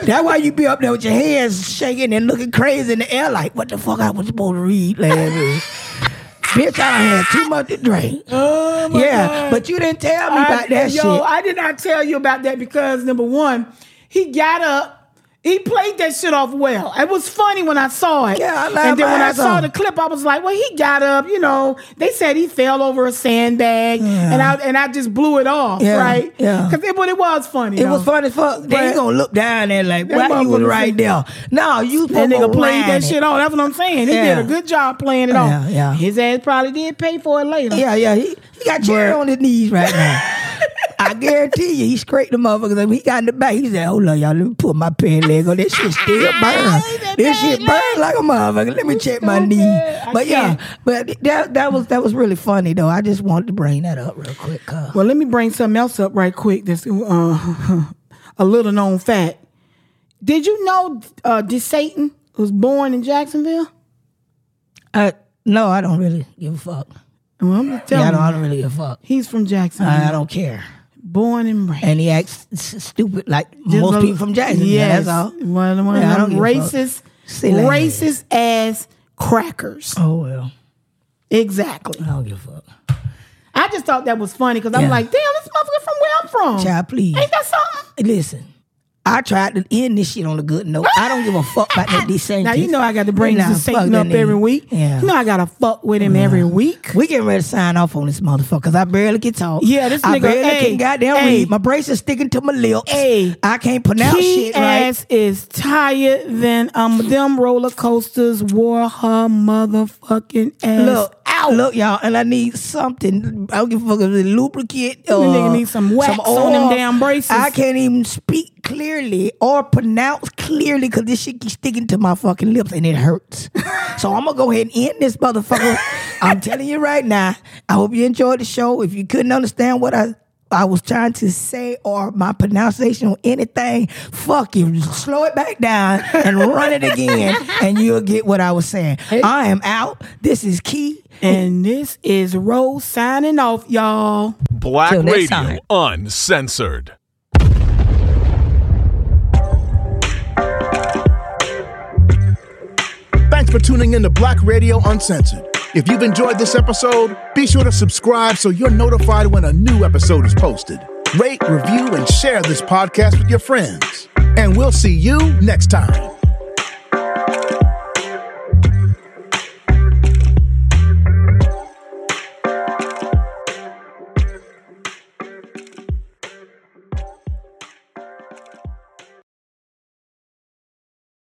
That's why you be up there with your hands shaking and looking crazy in the air like, what the fuck I was supposed to read last week? Bitch, I had too much to drink. Oh my yeah, God. but you didn't tell me I- about that shit. yo, shit. I did not tell you about that because number one, he got up. He played that shit off well. It was funny when I saw it. Yeah, I laughed and then when I saw the clip, I was like, "Well, he got up." You know, they said he fell over a sandbag, and I and I just blew it off, Yeah, right? yeah. because it, but it was funny. It though. was funny as fuck. They gonna look down there like, why you was right there. No, you That nigga played that it. shit off. That's what I'm saying. He Yeah. did a good job playing it Yeah, off. yeah. His ass probably did pay for it later. Yeah, yeah. He, he got But- on his knees right now. I guarantee you, he scraped the motherfuckers. up. He got in the back. He said, "Hold on, y'all. Let me put my pen leg on. This shit still burn. this shit burn like a motherfucker. Let me check my knee." But yeah, but that that was that was really funny though. I just wanted to bring that up real quick. Cause Well, let me bring something else up right quick. That's uh, [LAUGHS] a little known fact. Did you know uh, DeSatan was born in Jacksonville? I, no, I don't really give a fuck. Well, I'm just Yeah, telling I don't, I don't really give a fuck. He's from Jacksonville. I, I don't care. Born and raised. And he acts stupid like Just most a- people from Jackson. Yes. That's all. One of, one of Yeah, I them don't give a fuck. racist, racist ass crackers. Oh well, Exactly. I don't give a fuck. I just thought that was funny because I'm like, damn, this motherfucker from where I'm from. Child, please. Ain't that something? Listen, I tried to end this shit on a good note. I don't give a fuck about that DeSantis. Now you know I got to bring this Satan up every week. Yeah. You know I gotta fuck with him every week. We getting ready to sign off on this motherfucker because I barely can talk. Yeah, this I nigga- barely hey, can goddamn hey. read. My brace is sticking to my lips. Hey. I can't pronounce shit right. ass is tired than um them roller coasters wore her motherfucking ass Look, out. look, y'all, and I need something. I don't give a fuck if it's lubricant. This or nigga need some wax on them damn braces. I can't even speak clearly or pronounce clearly because this shit keeps sticking to my fucking lips and it hurts. so I'm gonna go ahead and end this motherfucker. [LAUGHS] I'm telling you right now. I hope you enjoyed the show. If you couldn't understand what I I was trying to say or my pronunciation or anything, fuck you. Slow it back down and run it again, [LAUGHS] and you'll get what I was saying. Hey. I am out. This is Key. And this is Rose signing off, y'all. Black Radio time. Uncensored. For tuning in to Black Radio Uncensored. If you've enjoyed this episode, be sure to subscribe so you're notified when a new episode is posted. Rate, review, and share this podcast with your friends. And we'll see you next time.